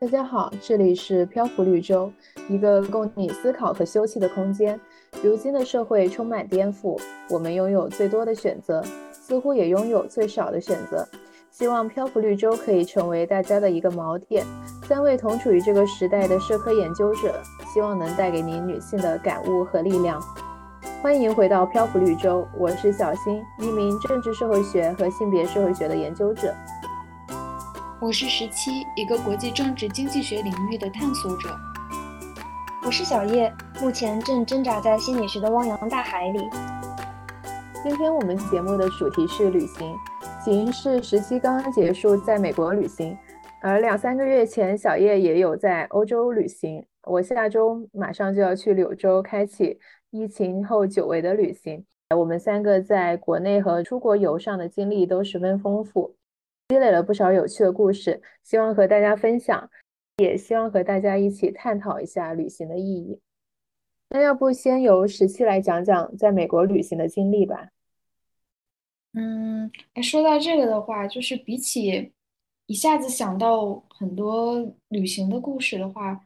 大家好，这里是漂浮绿洲，一个供你思考和休憩的空间。如今的社会充满颠覆，我们拥有最多的选择，似乎也拥有最少的选择。希望漂浮绿洲可以成为大家的一个锚点。三位同处于这个时代的社科研究者，希望能带给您女性的感悟和力量。欢迎回到漂浮绿洲，我是小新，一名政治社会学和性别社会学的研究者。我是十七，一个国际政治经济学领域的探索者。我是小叶，目前正挣扎在心理学的汪洋大海里。今天我们节目的主题是旅行。起因是十七刚刚结束在美国旅行，而两三个月前小叶也有在欧洲旅行。我下周马上就要去柳州，开启疫情后久违的旅行。我们三个在国内和出国游上的经历都十分丰富，积累了不少有趣的故事，希望和大家分享，也希望和大家一起探讨一下旅行的意义。那要不先由十七来讲讲在美国旅行的经历吧。嗯，说到这个的话，就是比起一下子想到很多旅行的故事的话，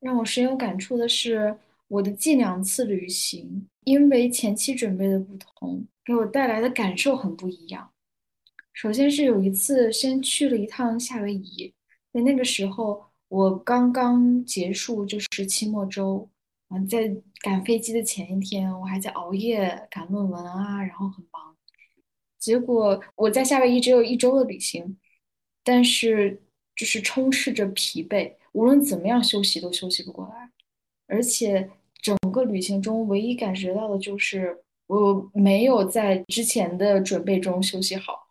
让我深有感触的是我的近两次旅行，因为前期准备的不同，给我带来的感受很不一样。首先是有一次先去了一趟夏威夷，在那个时候我刚刚结束就是期末周，啊，在赶飞机的前一天，我还在熬夜赶论文啊，然后很忙。结果我在夏威夷只有一周的旅行，但是就是充斥着疲惫，无论怎么样休息都休息不过来，而且整个旅行中唯一感觉到的就是我没有在之前的准备中休息好，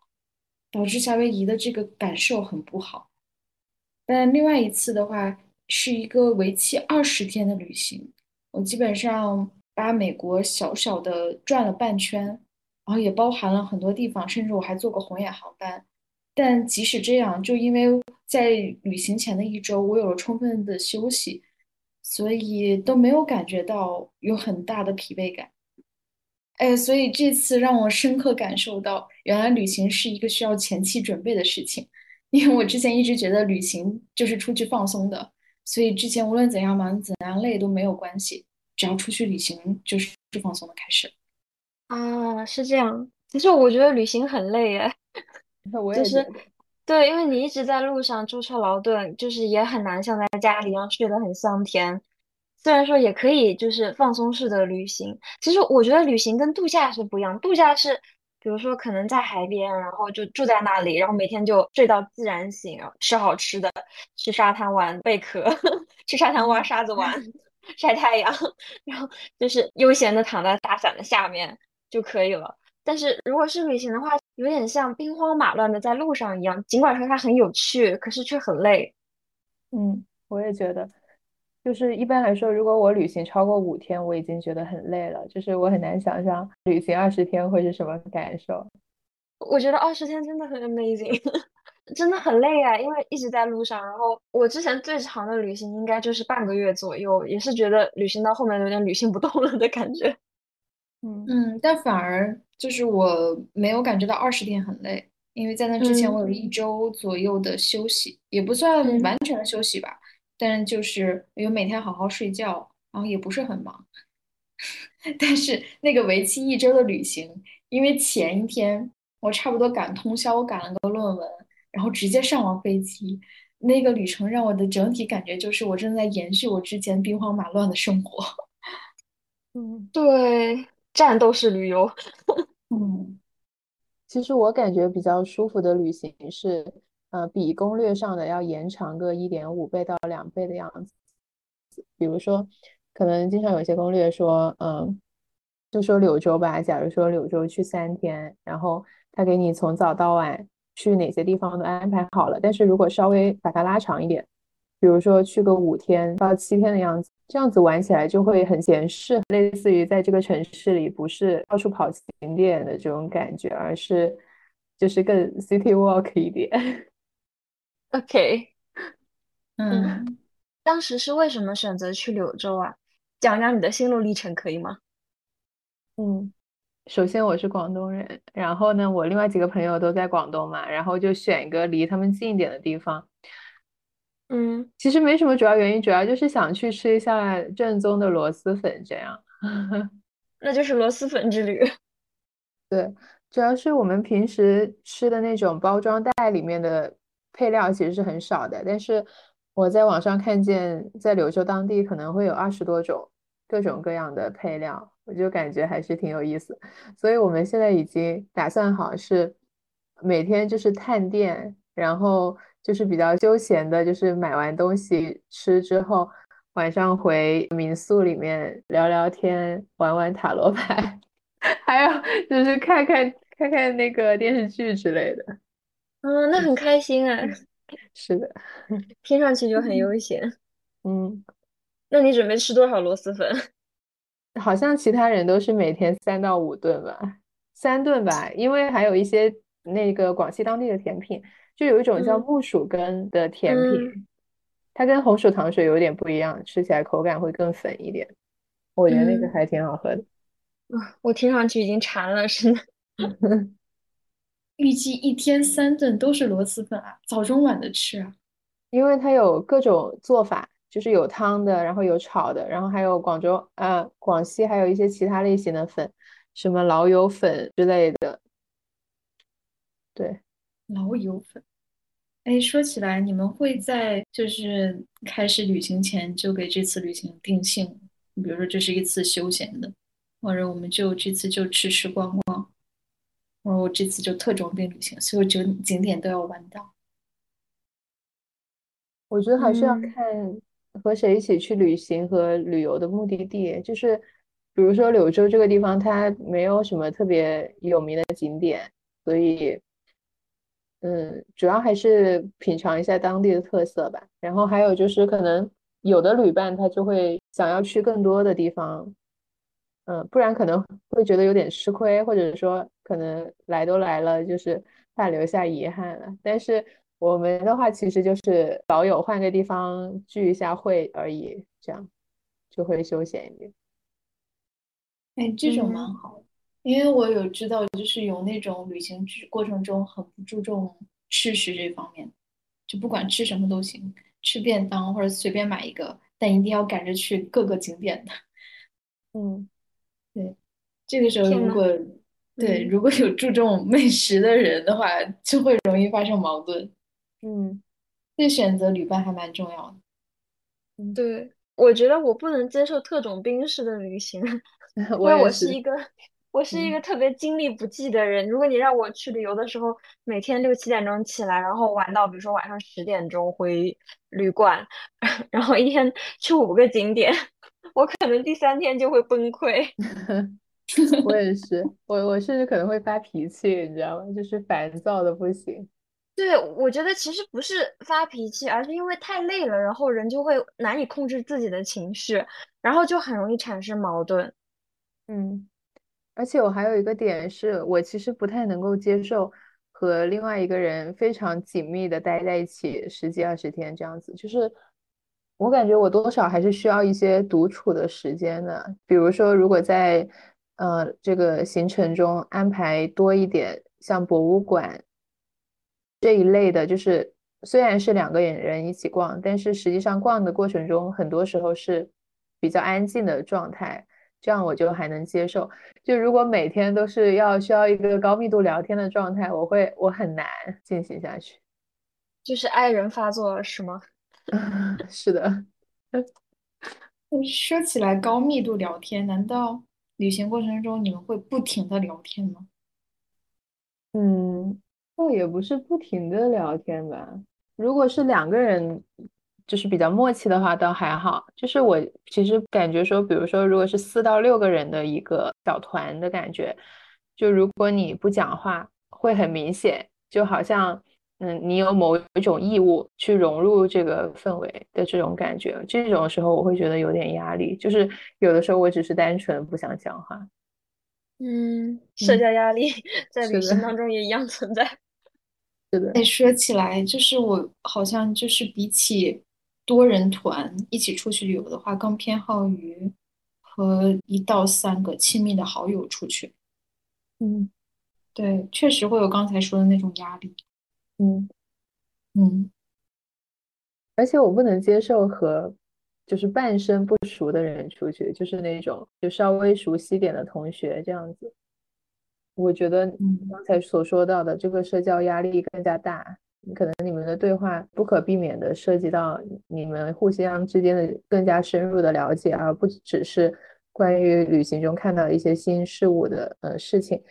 导致夏威夷的这个感受很不好。但另外一次的话是一个为期二十天的旅行，我基本上把美国小小的转了半圈。然后也包含了很多地方，甚至我还坐过红眼航班。但即使这样，就因为在旅行前的一周，我有了充分的休息，所以都没有感觉到有很大的疲惫感。哎，所以这次让我深刻感受到，原来旅行是一个需要前期准备的事情。因为我之前一直觉得旅行就是出去放松的，所以之前无论怎样忙、怎样累都没有关系，只要出去旅行就是放松的开始。啊，是这样。其实我觉得旅行很累哎，就是对，因为你一直在路上舟车劳顿，就是也很难像在家里一样睡得很香甜。虽然说也可以就是放松式的旅行，其实我觉得旅行跟度假是不一样。度假是比如说可能在海边，然后就住在那里，然后每天就睡到自然醒，吃好吃的，去沙滩玩贝壳，去沙滩挖沙子玩，晒太阳，然后就是悠闲的躺在大伞的下面。就可以了。但是如果是旅行的话，有点像兵荒马乱的在路上一样。尽管说它很有趣，可是却很累。嗯，我也觉得，就是一般来说，如果我旅行超过五天，我已经觉得很累了。就是我很难想象旅行二十天会是什么感受。我觉得二十天真的很 amazing，真的很累啊，因为一直在路上。然后我之前最长的旅行应该就是半个月左右，也是觉得旅行到后面有点旅行不动了的感觉。嗯嗯，但反而就是我没有感觉到二十天很累，因为在那之前我有一周左右的休息，也不算完全的休息吧，但就是有每天好好睡觉，然后也不是很忙。但是那个为期一周的旅行，因为前一天我差不多赶通宵，我赶了个论文，然后直接上了飞机，那个旅程让我的整体感觉就是我正在延续我之前兵荒马乱的生活。嗯，对。战斗式旅游，嗯，其实我感觉比较舒服的旅行是，呃，比攻略上的要延长个一点五倍到两倍的样子。比如说，可能经常有些攻略说，嗯，就说柳州吧，假如说柳州去三天，然后他给你从早到晚去哪些地方都安排好了，但是如果稍微把它拉长一点。比如说去个五天到七天的样子，这样子玩起来就会很闲适，类似于在这个城市里不是到处跑景点的这种感觉，而是就是更 city walk 一点。OK，嗯，当时是为什么选择去柳州啊？讲讲你的心路历程可以吗？嗯，首先我是广东人，然后呢，我另外几个朋友都在广东嘛，然后就选一个离他们近一点的地方。嗯，其实没什么主要原因，主要就是想去吃一下正宗的螺蛳粉，这样。那就是螺蛳粉之旅。对，主要是我们平时吃的那种包装袋里面的配料其实是很少的，但是我在网上看见，在柳州当地可能会有二十多种各种各样的配料，我就感觉还是挺有意思。所以我们现在已经打算好是每天就是探店，然后就是比较休闲的，就是买完东西吃之后。晚上回民宿里面聊聊天，玩玩塔罗牌，还有就是看看看看那个电视剧之类的。嗯，那很开心啊。是的，听上去就很悠闲。嗯，那你准备吃多少螺蛳粉？好像其他人都是每天三到五顿吧，三顿吧，因为还有一些那个广西当地的甜品，就有一种叫木薯根的甜品。它跟红薯糖水有点不一样，吃起来口感会更粉一点。我觉得那个还挺好喝的。啊，我听上去已经馋了，是的。预计一天三顿都是螺蛳粉啊，早中晚的吃啊。因为它有各种做法，就是有汤的，然后有炒的，然后还有广州啊、广西还有一些其他类型的粉，什么老友粉之类的。对，老友粉。哎，说起来，你们会在就是开始旅行前就给这次旅行定性，比如说这是一次休闲的，或者我们就这次就吃吃逛逛，或者我这次就特种兵旅行，所有景景点都要玩到。我觉得还是要看和谁一起去旅行和旅游的目的地，就是比如说柳州这个地方，它没有什么特别有名的景点，所以。嗯，主要还是品尝一下当地的特色吧。然后还有就是，可能有的旅伴他就会想要去更多的地方，嗯，不然可能会觉得有点吃亏，或者说可能来都来了，就是怕留下遗憾了。但是我们的话，其实就是老友换个地方聚一下会而已，这样就会休闲一点。哎，这种蛮好。因为我有知道，就是有那种旅行过程中很不注重吃食这方面，就不管吃什么都行，吃便当或者随便买一个，但一定要赶着去各个景点的。嗯，对，这个时候如果对如果有注重美食的人的话，就会容易发生矛盾。嗯，这选择旅伴还蛮重要的。嗯，对，我觉得我不能接受特种兵式的旅行 因为 我是一个。我是一个特别精力不济的人。如果你让我去旅游的时候，每天六七点钟起来，然后玩到比如说晚上十点钟回旅馆，然后一天去五个景点，我可能第三天就会崩溃。我也是，我我甚至可能会发脾气，你知道吗？就是烦躁的不行。对，我觉得其实不是发脾气，而是因为太累了，然后人就会难以控制自己的情绪，然后就很容易产生矛盾。嗯。而且我还有一个点是，我其实不太能够接受和另外一个人非常紧密的待在一起十几二十天这样子，就是我感觉我多少还是需要一些独处的时间的。比如说，如果在呃这个行程中安排多一点像博物馆这一类的，就是虽然是两个人一起逛，但是实际上逛的过程中很多时候是比较安静的状态。这样我就还能接受。就如果每天都是要需要一个高密度聊天的状态，我会我很难进行下去。就是爱人发作了是吗？是的。说起来高密度聊天，难道旅行过程中你们会不停的聊天吗？嗯，倒也不是不停的聊天吧。如果是两个人。就是比较默契的话，倒还好。就是我其实感觉说，比如说，如果是四到六个人的一个小团的感觉，就如果你不讲话，会很明显，就好像嗯，你有某一种义务去融入这个氛围的这种感觉。这种时候，我会觉得有点压力。就是有的时候，我只是单纯不想讲话。嗯，社交压力 在旅行当中也一样存在。是的。哎，说起来，就是我好像就是比起。多人团一起出去旅游的话，更偏好于和一到三个亲密的好友出去。嗯，对，确实会有刚才说的那种压力。嗯嗯，而且我不能接受和就是半生不熟的人出去，就是那种就稍微熟悉点的同学这样子。我觉得刚才所说到的这个社交压力更加大，可能你们的对话不可避免的涉及到你们互相之间的更加深入的了解，而不只是关于旅行中看到一些新事物的呃事情。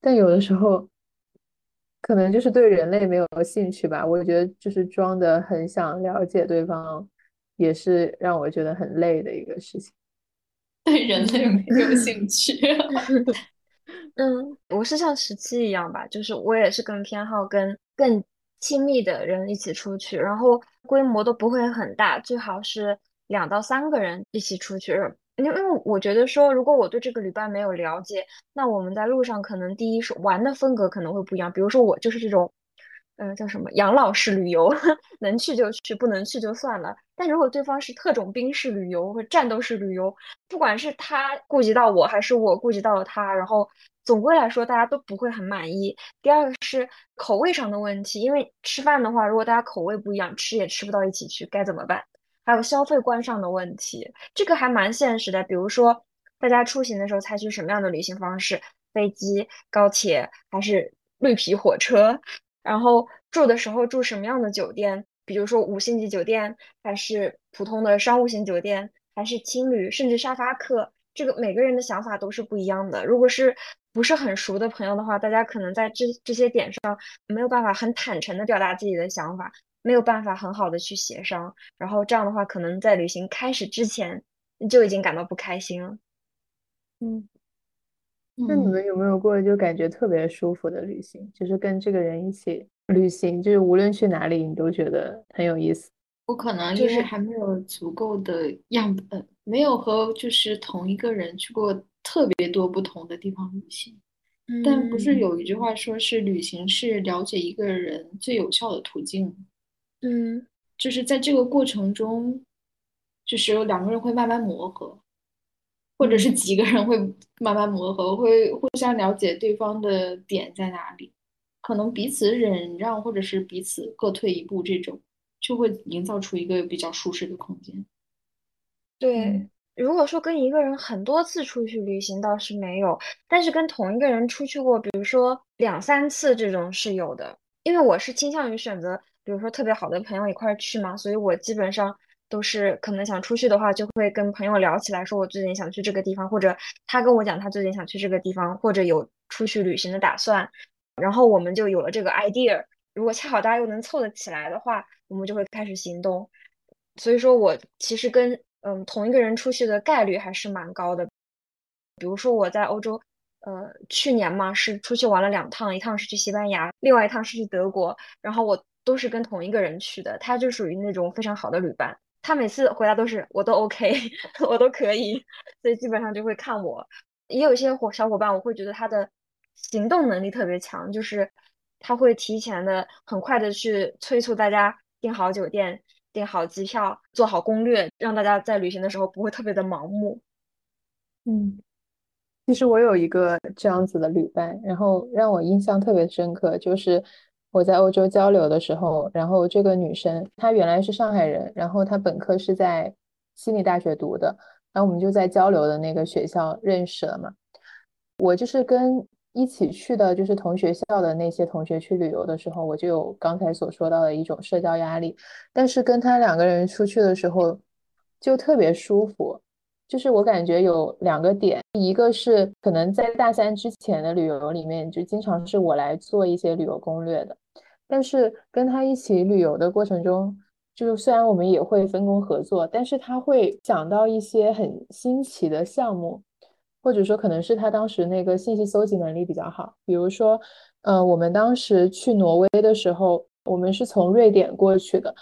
但有的时候，可能就是对人类没有兴趣吧。我觉得就是装的很想了解对方，也是让我觉得很累的一个事情。对人类没有兴趣。嗯，我是像十七一样吧，就是我也是更偏好跟更亲密的人一起出去，然后规模都不会很大，最好是两到三个人一起出去。因为我觉得说，如果我对这个旅伴没有了解，那我们在路上可能第一是玩的风格可能会不一样。比如说我就是这种。嗯，叫什么养老式旅游，能去就去，不能去就算了。但如果对方是特种兵式旅游或战斗式旅游，不管是他顾及到我，还是我顾及到了他，然后总归来说大家都不会很满意。第二个是口味上的问题，因为吃饭的话，如果大家口味不一样，吃也吃不到一起去，该怎么办？还有消费观上的问题，这个还蛮现实的。比如说大家出行的时候采取什么样的旅行方式？飞机、高铁还是绿皮火车？然后住的时候住什么样的酒店？比如说五星级酒店，还是普通的商务型酒店，还是青旅，甚至沙发客？这个每个人的想法都是不一样的。如果是不是很熟的朋友的话，大家可能在这这些点上没有办法很坦诚的表达自己的想法，没有办法很好的去协商。然后这样的话，可能在旅行开始之前就已经感到不开心了。嗯。那你们有没有过就感觉特别舒服的旅行？就是跟这个人一起旅行，就是无论去哪里，你都觉得很有意思。我可能就是还没有足够的样本，没有和就是同一个人去过特别多不同的地方旅行。但不是有一句话说是旅行是了解一个人最有效的途径？嗯，就是在这个过程中，就是有两个人会慢慢磨合。或者是几个人会慢慢磨合，会互相了解对方的点在哪里，可能彼此忍让，或者是彼此各退一步，这种就会营造出一个比较舒适的空间。对，如果说跟一个人很多次出去旅行倒是没有，但是跟同一个人出去过，比如说两三次这种是有的。因为我是倾向于选择，比如说特别好的朋友一块儿去嘛，所以我基本上。都是可能想出去的话，就会跟朋友聊起来，说我最近想去这个地方，或者他跟我讲他最近想去这个地方，或者有出去旅行的打算，然后我们就有了这个 idea。如果恰好大家又能凑得起来的话，我们就会开始行动。所以说我其实跟嗯同一个人出去的概率还是蛮高的。比如说我在欧洲，呃，去年嘛是出去玩了两趟，一趟是去西班牙，另外一趟是去德国，然后我都是跟同一个人去的，他就属于那种非常好的旅伴。他每次回答都是我都 OK，我都可以，所以基本上就会看我。也有一些伙小伙伴，我会觉得他的行动能力特别强，就是他会提前的很快的去催促大家订好酒店、订好机票、做好攻略，让大家在旅行的时候不会特别的盲目。嗯，其实我有一个这样子的旅伴，然后让我印象特别深刻，就是。我在欧洲交流的时候，然后这个女生她原来是上海人，然后她本科是在悉尼大学读的，然后我们就在交流的那个学校认识了嘛。我就是跟一起去的，就是同学校的那些同学去旅游的时候，我就有刚才所说到的一种社交压力，但是跟她两个人出去的时候就特别舒服。就是我感觉有两个点，一个是可能在大三之前的旅游里面，就经常是我来做一些旅游攻略的。但是跟他一起旅游的过程中，就是虽然我们也会分工合作，但是他会讲到一些很新奇的项目，或者说可能是他当时那个信息搜集能力比较好。比如说，嗯，我们当时去挪威的时候，我们是从瑞典过去的。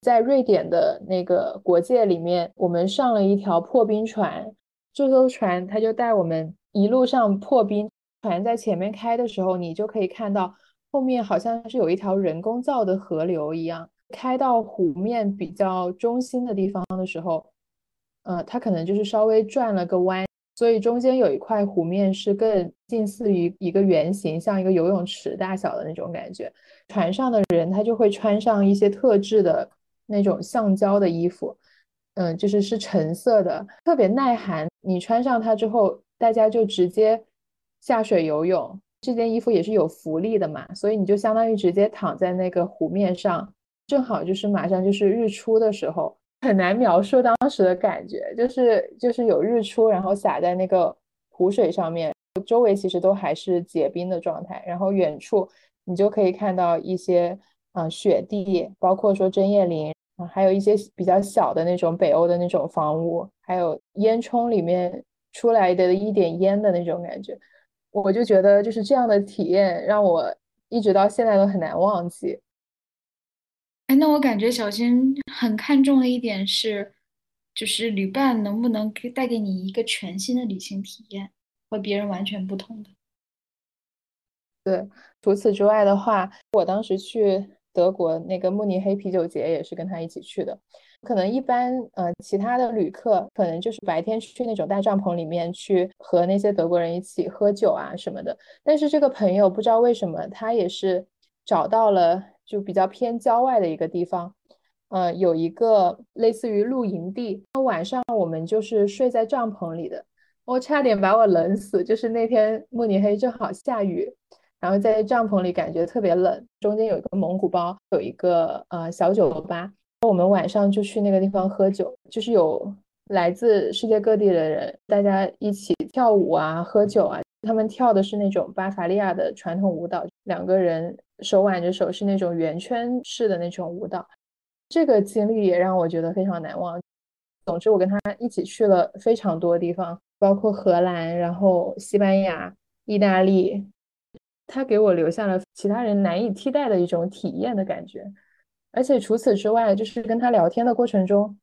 在瑞典的那个国界里面，我们上了一条破冰船。这艘船它就带我们一路上破冰。船在前面开的时候，你就可以看到后面好像是有一条人工造的河流一样。开到湖面比较中心的地方的时候，呃，它可能就是稍微转了个弯，所以中间有一块湖面是更近似于一个圆形，像一个游泳池大小的那种感觉。船上的人他就会穿上一些特制的。那种橡胶的衣服，嗯，就是是橙色的，特别耐寒。你穿上它之后，大家就直接下水游泳。这件衣服也是有浮力的嘛，所以你就相当于直接躺在那个湖面上，正好就是马上就是日出的时候，很难描述当时的感觉，就是就是有日出，然后洒在那个湖水上面，周围其实都还是结冰的状态，然后远处你就可以看到一些啊雪地，包括说针叶林啊，还有一些比较小的那种北欧的那种房屋，还有烟囱里面出来的一点烟的那种感觉。我就觉得就是这样的体验让我一直到现在都很难忘记。哎，那我感觉小新很看重的一点是，就是旅伴能不能给带给你一个全新的旅行体验，和别人完全不同的。对，除此之外的话，我当时去德国那个慕尼黑啤酒节也是跟他一起去的。可能一般，呃，其他的旅客可能就是白天去那种大帐篷里面去和那些德国人一起喝酒啊什么的。但是这个朋友不知道为什么，他也是找到了就比较偏郊外的一个地方，呃，有一个类似于露营地。晚上我们就是睡在帐篷里的，我差点把我冷死。就是那天慕尼黑正好下雨，然后在帐篷里感觉特别冷。中间有一个蒙古包，有一个呃小酒吧。我们晚上就去那个地方喝酒，就是有来自世界各地的人，大家一起跳舞啊、喝酒啊。他们跳的是那种巴伐利亚的传统舞蹈，两个人手挽着手，是那种圆圈式的那种舞蹈。这个经历也让我觉得非常难忘。总之，我跟他一起去了非常多地方，包括荷兰、然后西班牙、意大利。他给我留下了其他人难以替代的一种体验的感觉。而且除此之外，就是跟他聊天的过程中，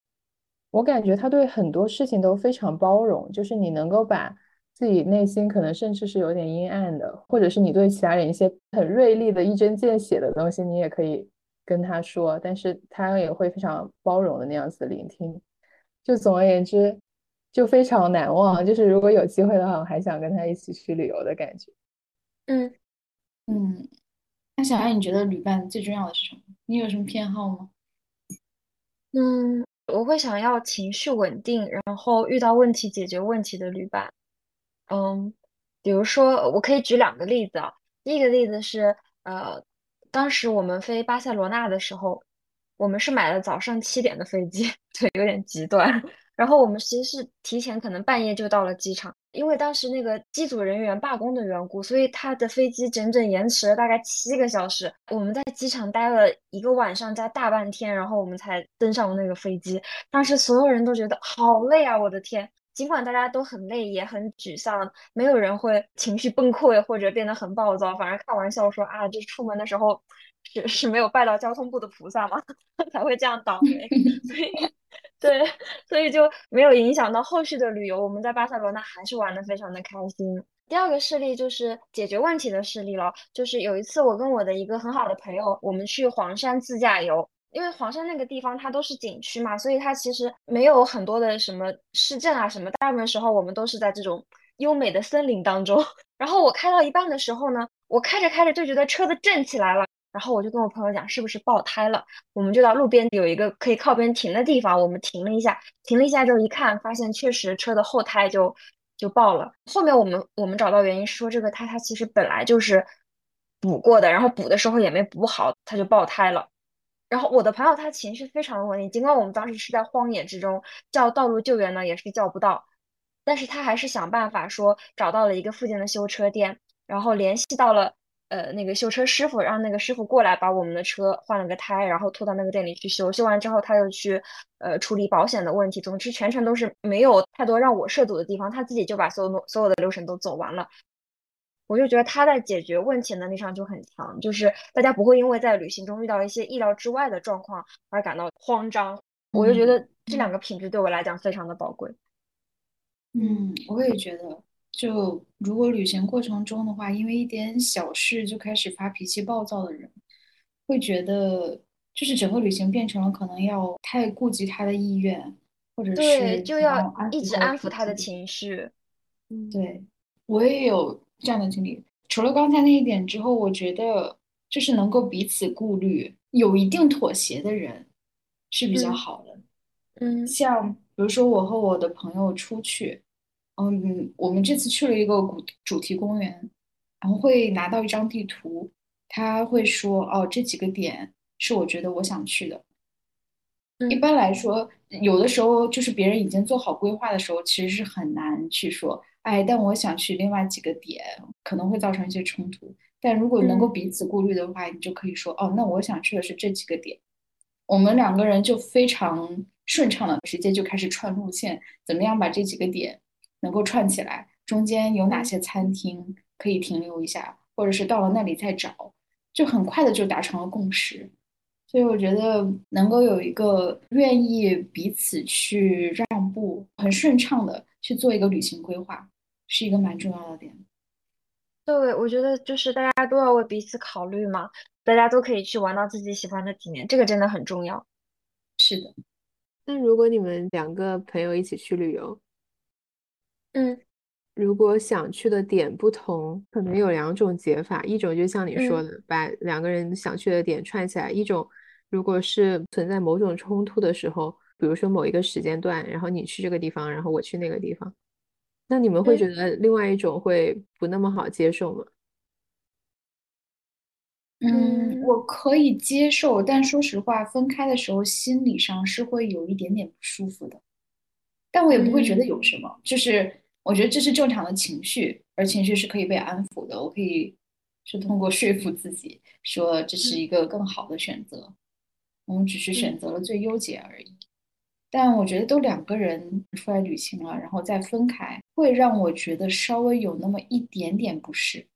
我感觉他对很多事情都非常包容。就是你能够把自己内心可能甚至是有点阴暗的，或者是你对其他人一些很锐利的一针见血的东西，你也可以跟他说，但是他也会非常包容的那样子聆听。就总而言之，就非常难忘。就是如果有机会的话，我还想跟他一起去旅游的感觉。嗯嗯。那小爱，你觉得旅伴最重要的是什么？你有什么偏好吗？嗯，我会想要情绪稳定，然后遇到问题解决问题的旅伴。嗯，比如说，我可以举两个例子啊。第一个例子是，呃，当时我们飞巴塞罗那的时候，我们是买了早上七点的飞机，对，有点极端。然后我们其实是提前，可能半夜就到了机场。因为当时那个机组人员罢工的缘故，所以他的飞机整整延迟了大概七个小时。我们在机场待了一个晚上加大半天，然后我们才登上那个飞机。当时所有人都觉得好累啊！我的天，尽管大家都很累，也很沮丧，没有人会情绪崩溃或者变得很暴躁，反而开玩笑说啊，这出门的时候是是没有拜到交通部的菩萨吗？才会这样倒霉。所以。对，所以就没有影响到后续的旅游。我们在巴塞罗那还是玩的非常的开心。第二个事例就是解决问题的事例了，就是有一次我跟我的一个很好的朋友，我们去黄山自驾游。因为黄山那个地方它都是景区嘛，所以它其实没有很多的什么市镇啊什么。大部分时候我们都是在这种优美的森林当中。然后我开到一半的时候呢，我开着开着就觉得车子震起来了。然后我就跟我朋友讲，是不是爆胎了？我们就到路边有一个可以靠边停的地方，我们停了一下，停了一下之后一看，发现确实车的后胎就就爆了。后面我们我们找到原因是说，这个胎它其实本来就是补过的，然后补的时候也没补好，它就爆胎了。然后我的朋友他情绪非常的稳定，尽管我们当时是在荒野之中，叫道路救援呢也是叫不到，但是他还是想办法说找到了一个附近的修车店，然后联系到了。呃，那个修车师傅让那个师傅过来把我们的车换了个胎，然后拖到那个店里去修。修完之后，他又去呃处理保险的问题。总之，全程都是没有太多让我涉足的地方，他自己就把所有所有的流程都走完了。我就觉得他在解决问题能力上就很强，就是大家不会因为在旅行中遇到一些意料之外的状况而感到慌张。我就觉得这两个品质对我来讲非常的宝贵。嗯，我也觉得。就如果旅行过程中的话，因为一点小事就开始发脾气、暴躁的人，会觉得就是整个旅行变成了可能要太顾及他的意愿，或者是就要一直安抚他的情绪。嗯对我也有这样的经历。除了刚才那一点之后，我觉得就是能够彼此顾虑、有一定妥协的人，是比较好的。嗯，像比如说我和我的朋友出去，嗯，我们这次去了一个主主题公园，然后会拿到一张地图，他会说哦，这几个点是我觉得我想去的。一般来说，有的时候就是别人已经做好规划的时候，其实是很难去说，哎，但我想去另外几个点，可能会造成一些冲突。但如果能够彼此顾虑的话，你就可以说，哦，那我想去的是这几个点，我们两个人就非常顺畅的直接就开始串路线，怎么样把这几个点能够串起来？中间有哪些餐厅可以停留一下，或者是到了那里再找，就很快的就达成了共识。所以我觉得能够有一个愿意彼此去让步、很顺畅的去做一个旅行规划，是一个蛮重要的点。对，我觉得就是大家都要为彼此考虑嘛，大家都可以去玩到自己喜欢的体验，这个真的很重要。是的。那如果你们两个朋友一起去旅游，嗯，如果想去的点不同，可能有两种解法，一种就像你说的，把两个人想去的点串起来；一种。如果是存在某种冲突的时候，比如说某一个时间段，然后你去这个地方，然后我去那个地方，那你们会觉得另外一种会不那么好接受吗？嗯，我可以接受，但说实话，分开的时候心理上是会有一点点不舒服的，但我也不会觉得有什么，就是我觉得这是正常的情绪，而情绪是可以被安抚的，我可以是通过说服自己说这是一个更好的选择。我们只是选择了最优解而已，但我觉得都两个人出来旅行了，然后再分开，会让我觉得稍微有那么一点点不适。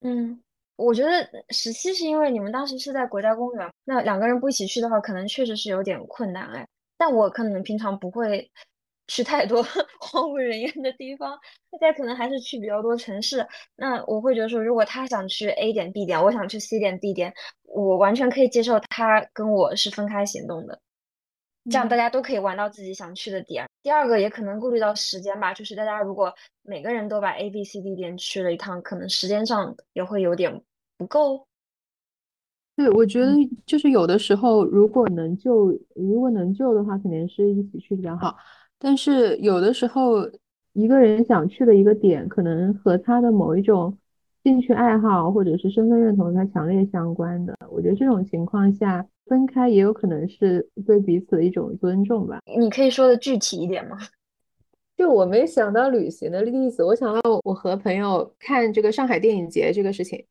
嗯，我觉得十七是因为你们当时是在国家公园，那两个人不一起去的话，可能确实是有点困难哎。但我可能平常不会去太多 荒无人烟的地方，大家可能还是去比较多城市。那我会觉得说，如果他想去 A 点 B 点，我想去 C 点 D 点。我完全可以接受他跟我是分开行动的，这样大家都可以玩到自己想去的点。第二个也可能顾虑到时间吧，就是大家如果每个人都把 A、B、C、D 点去了一趟，可能时间上也会有点不够。对，我觉得就是有的时候，如果能救，如果能救的话，肯定是一起去比较好。但是有的时候，一个人想去的一个点，可能和他的某一种。兴趣爱好或者是身份认同，它强烈相关的。我觉得这种情况下分开也有可能是对彼此的一种尊重吧。你可以说的具体一点吗？就我没想到旅行的例子，我想到我和朋友看这个上海电影节这个事情。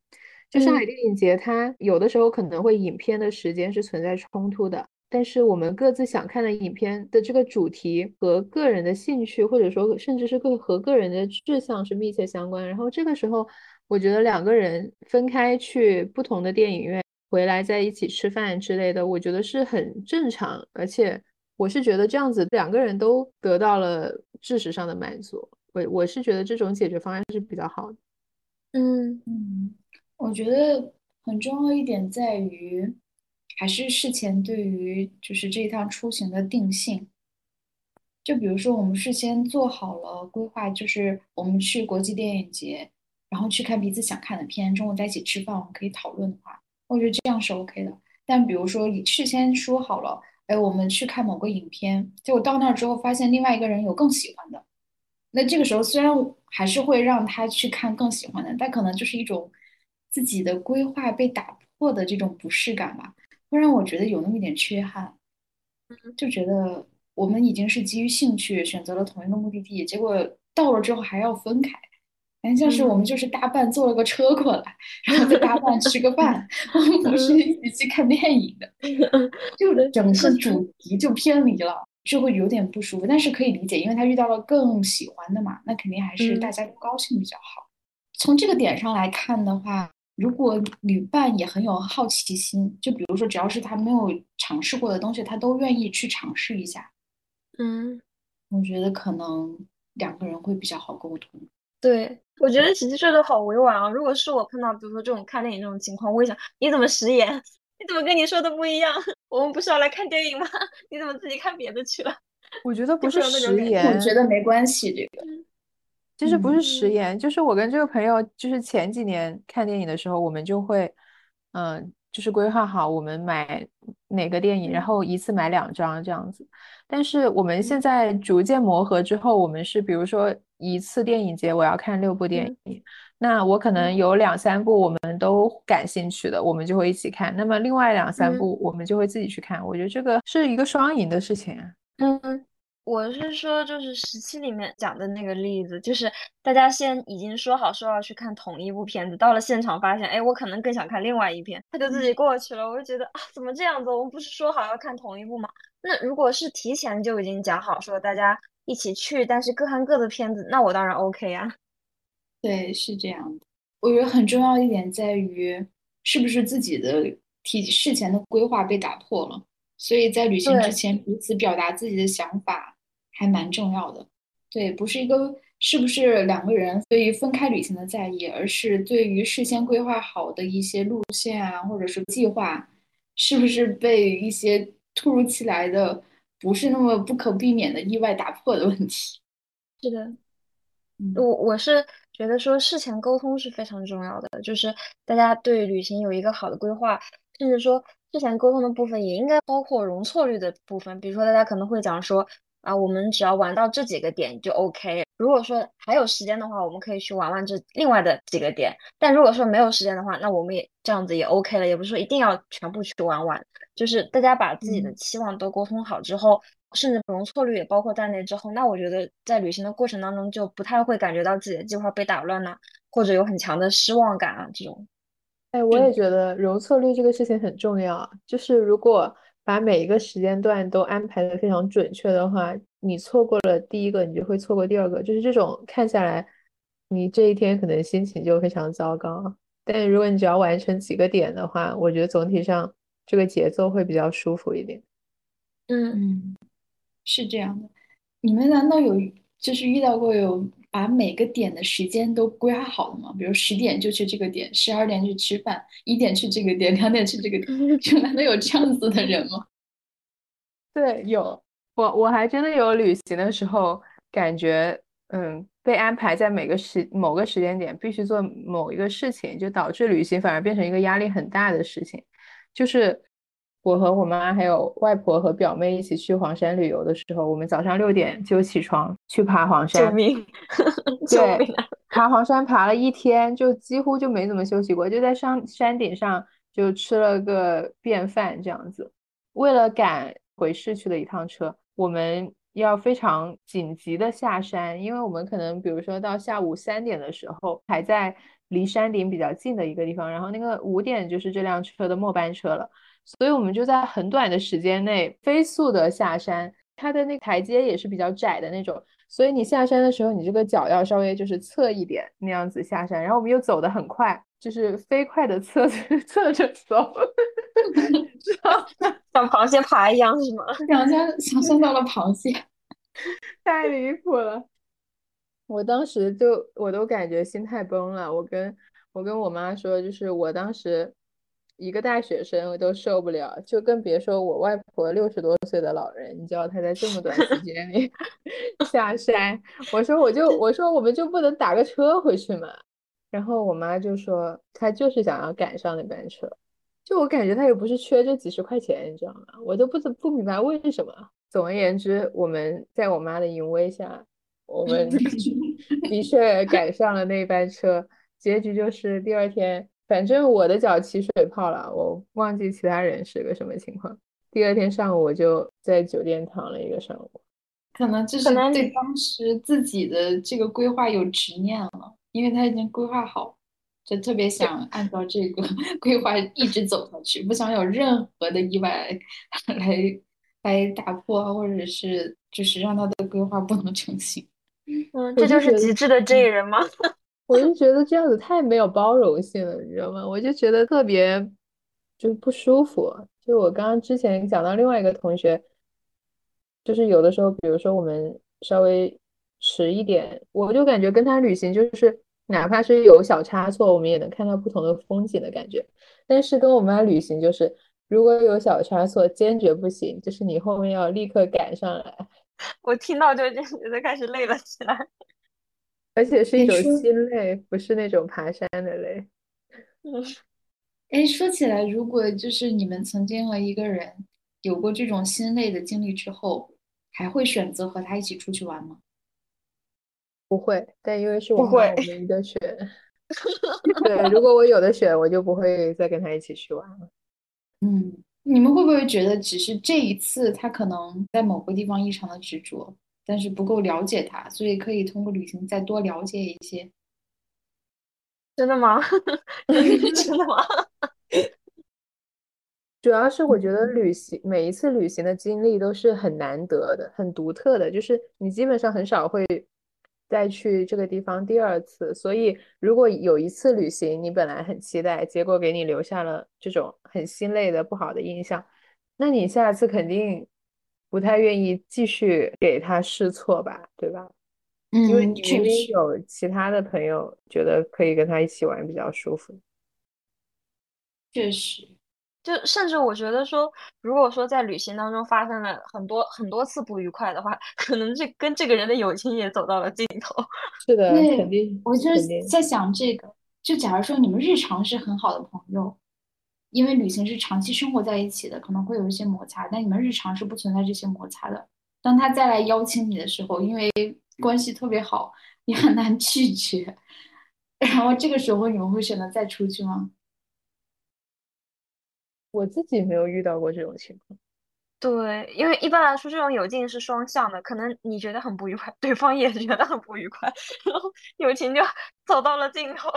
就上海电影节，它有的时候可能会影片的时间是存在冲突的，但是我们各自想看的影片的这个主题和个人的兴趣，或者说甚至是个和个人的志向是密切相关。然后这个时候。我觉得两个人分开去不同的电影院，回来在一起吃饭之类的，我觉得是很正常，而且我是觉得这样子两个人都得到了知识上的满足，我我是觉得这种解决方案是比较好的。嗯嗯，我觉得很重要一点在于，还是事前对于就是这一趟出行的定性，就比如说我们事先做好了规划，就是我们去国际电影节。然后去看彼此想看的片，中午在一起吃饭，我们可以讨论的话，我觉得这样是 OK 的。但比如说，你事先说好了，哎，我们去看某个影片，结果到那儿之后发现另外一个人有更喜欢的，那这个时候虽然还是会让他去看更喜欢的，但可能就是一种自己的规划被打破的这种不适感吧，会让我觉得有那么一点缺憾，就觉得我们已经是基于兴趣选择了同一个目的地，结果到了之后还要分开。反正像是我们就是搭伴坐了个车过来，然后再搭伴吃个饭，我们不是一起去看电影的，就整个主题就偏离了，就会有点不舒服。但是可以理解，因为他遇到了更喜欢的嘛，那肯定还是大家都高兴比较好。从这个点上来看的话，如果旅伴也很有好奇心，就比如说只要是他没有尝试过的东西，他都愿意去尝试一下。嗯，我觉得可能两个人会比较好沟通。对。我觉得琪琪说的好委婉啊！如果是我碰到，比如说这种看电影这种情况，我会想：你怎么食言？你怎么跟你说的不一样？我们不是要来看电影吗？你怎么自己看别的去了？我觉得不是食言，我觉得没关系。这个其实不是食言，就是我跟这个朋友，就是前几年看电影的时候，我们就会，嗯，就是规划好我们买哪个电影，然后一次买两张这样子。但是我们现在逐渐磨合之后，我们是比如说一次电影节我要看六部电影，那我可能有两三部我们都感兴趣的，我们就会一起看。那么另外两三部我们就会自己去看。我觉得这个是一个双赢的事情。嗯。我是说，就是十七里面讲的那个例子，就是大家先已经说好说要去看同一部片子，到了现场发现，哎，我可能更想看另外一篇，他就自己过去了。我就觉得啊，怎么这样子？我们不是说好要看同一部吗？那如果是提前就已经讲好说大家一起去，但是各看各的片子，那我当然 OK 啊。对，是这样的。我觉得很重要一点在于，是不是自己的提事前的规划被打破了，所以在旅行之前彼此表达自己的想法。还蛮重要的，对，不是一个是不是两个人对于分开旅行的在意，而是对于事先规划好的一些路线啊，或者是计划，是不是被一些突如其来的、不是那么不可避免的意外打破的问题。是的，我我是觉得说事前沟通是非常重要的，就是大家对旅行有一个好的规划，甚至说事前沟通的部分也应该包括容错率的部分，比如说大家可能会讲说。啊，我们只要玩到这几个点就 OK。如果说还有时间的话，我们可以去玩玩这另外的几个点。但如果说没有时间的话，那我们也这样子也 OK 了，也不是说一定要全部去玩完。就是大家把自己的期望都沟通好之后，甚至容错率也包括在内之后，那我觉得在旅行的过程当中就不太会感觉到自己的计划被打乱呐，或者有很强的失望感啊这种。哎，我也觉得容错率这个事情很重要。就是如果。把每一个时间段都安排的非常准确的话，你错过了第一个，你就会错过第二个。就是这种看下来，你这一天可能心情就非常糟糕。但如果你只要完成几个点的话，我觉得总体上这个节奏会比较舒服一点。嗯嗯，是这样的。你们难道有就是遇到过有？把每个点的时间都规划好了吗？比如十点就去这个点，十二点去吃饭，一点去这个点，两点去这个点，就难道有这样子的人吗？对，有我我还真的有旅行的时候，感觉嗯被安排在每个时某个时间点必须做某一个事情，就导致旅行反而变成一个压力很大的事情，就是。我和我妈还有外婆和表妹一起去黄山旅游的时候，我们早上六点就起床去爬黄山。救命！对，爬黄山爬了一天，就几乎就没怎么休息过，就在上山顶上就吃了个便饭这样子。为了赶回市区的一趟车，我们要非常紧急的下山，因为我们可能比如说到下午三点的时候还在离山顶比较近的一个地方，然后那个五点就是这辆车的末班车了。所以我们就在很短的时间内飞速的下山，它的那台阶也是比较窄的那种，所以你下山的时候，你这个脚要稍微就是侧一点那样子下山。然后我们又走得很快，就是飞快的侧 侧着走，像螃蟹爬一样是吗？想象想象到了螃蟹，太离谱了！我当时就我都感觉心态崩了。我跟我跟我妈说，就是我当时。一个大学生我都受不了，就更别说我外婆六十多岁的老人。你知道她在这么短时间里 下山，我说我就我说我们就不能打个车回去嘛？然后我妈就说她就是想要赶上那班车，就我感觉她也不是缺这几十块钱，你知道吗？我都不不不明白为什么。总而言之，我们在我妈的淫威下，我们 的确赶上了那班车，结局就是第二天。反正我的脚起水泡了，我忘记其他人是个什么情况。第二天上午我就在酒店躺了一个上午。可能就是对当时自己的这个规划有执念了，因为他已经规划好，就特别想按照这个 规划一直走下去，不想有任何的意外来 来打破，或者是就是让他的规划不能成型。嗯，这就是极致的 J 人吗？我就觉得这样子太没有包容性了，你知道吗？我就觉得特别就不舒服。就我刚刚之前讲到另外一个同学，就是有的时候，比如说我们稍微迟一点，我就感觉跟他旅行就是哪怕是有小差错，我们也能看到不同的风景的感觉。但是跟我妈旅行就是如果有小差错，坚决不行，就是你后面要立刻赶上来。我听到就就 觉得开始累了起来。而且是一种心累，不是那种爬山的累。哎，说起来，如果就是你们曾经和一个人有过这种心累的经历之后，还会选择和他一起出去玩吗？不会，但因为是我不会，我没得选。对，如果我有的选，我就不会再跟他一起去玩了。嗯，你们会不会觉得只是这一次他可能在某个地方异常的执着，但是不够了解他，所以可以通过旅行再多了解一些？真的吗？真的吗？主要是我觉得旅行每一次旅行的经历都是很难得的、很独特的，就是你基本上很少会再去这个地方第二次。所以如果有一次旅行你本来很期待，结果给你留下了这种很心累的不好的印象，那你下次肯定不太愿意继续给他试错吧，对吧？因为嗯，你明明确实，有其他的朋友觉得可以跟他一起玩比较舒服。确实，就甚至我觉得说，如果说在旅行当中发生了很多很多次不愉快的话，可能这跟这个人的友情也走到了尽头。是的，肯，定我就是。在想这个，就假如说你们日常是很好的朋友，因为旅行是长期生活在一起的，可能会有一些摩擦，但你们日常是不存在这些摩擦的。当他再来邀请你的时候，因为关系特别好，你很难拒绝。然后这个时候你们会选择再出去吗？我自己没有遇到过这种情况。对，因为一般来说这种友情是双向的，可能你觉得很不愉快，对方也觉得很不愉快，然后友情就走到了尽头。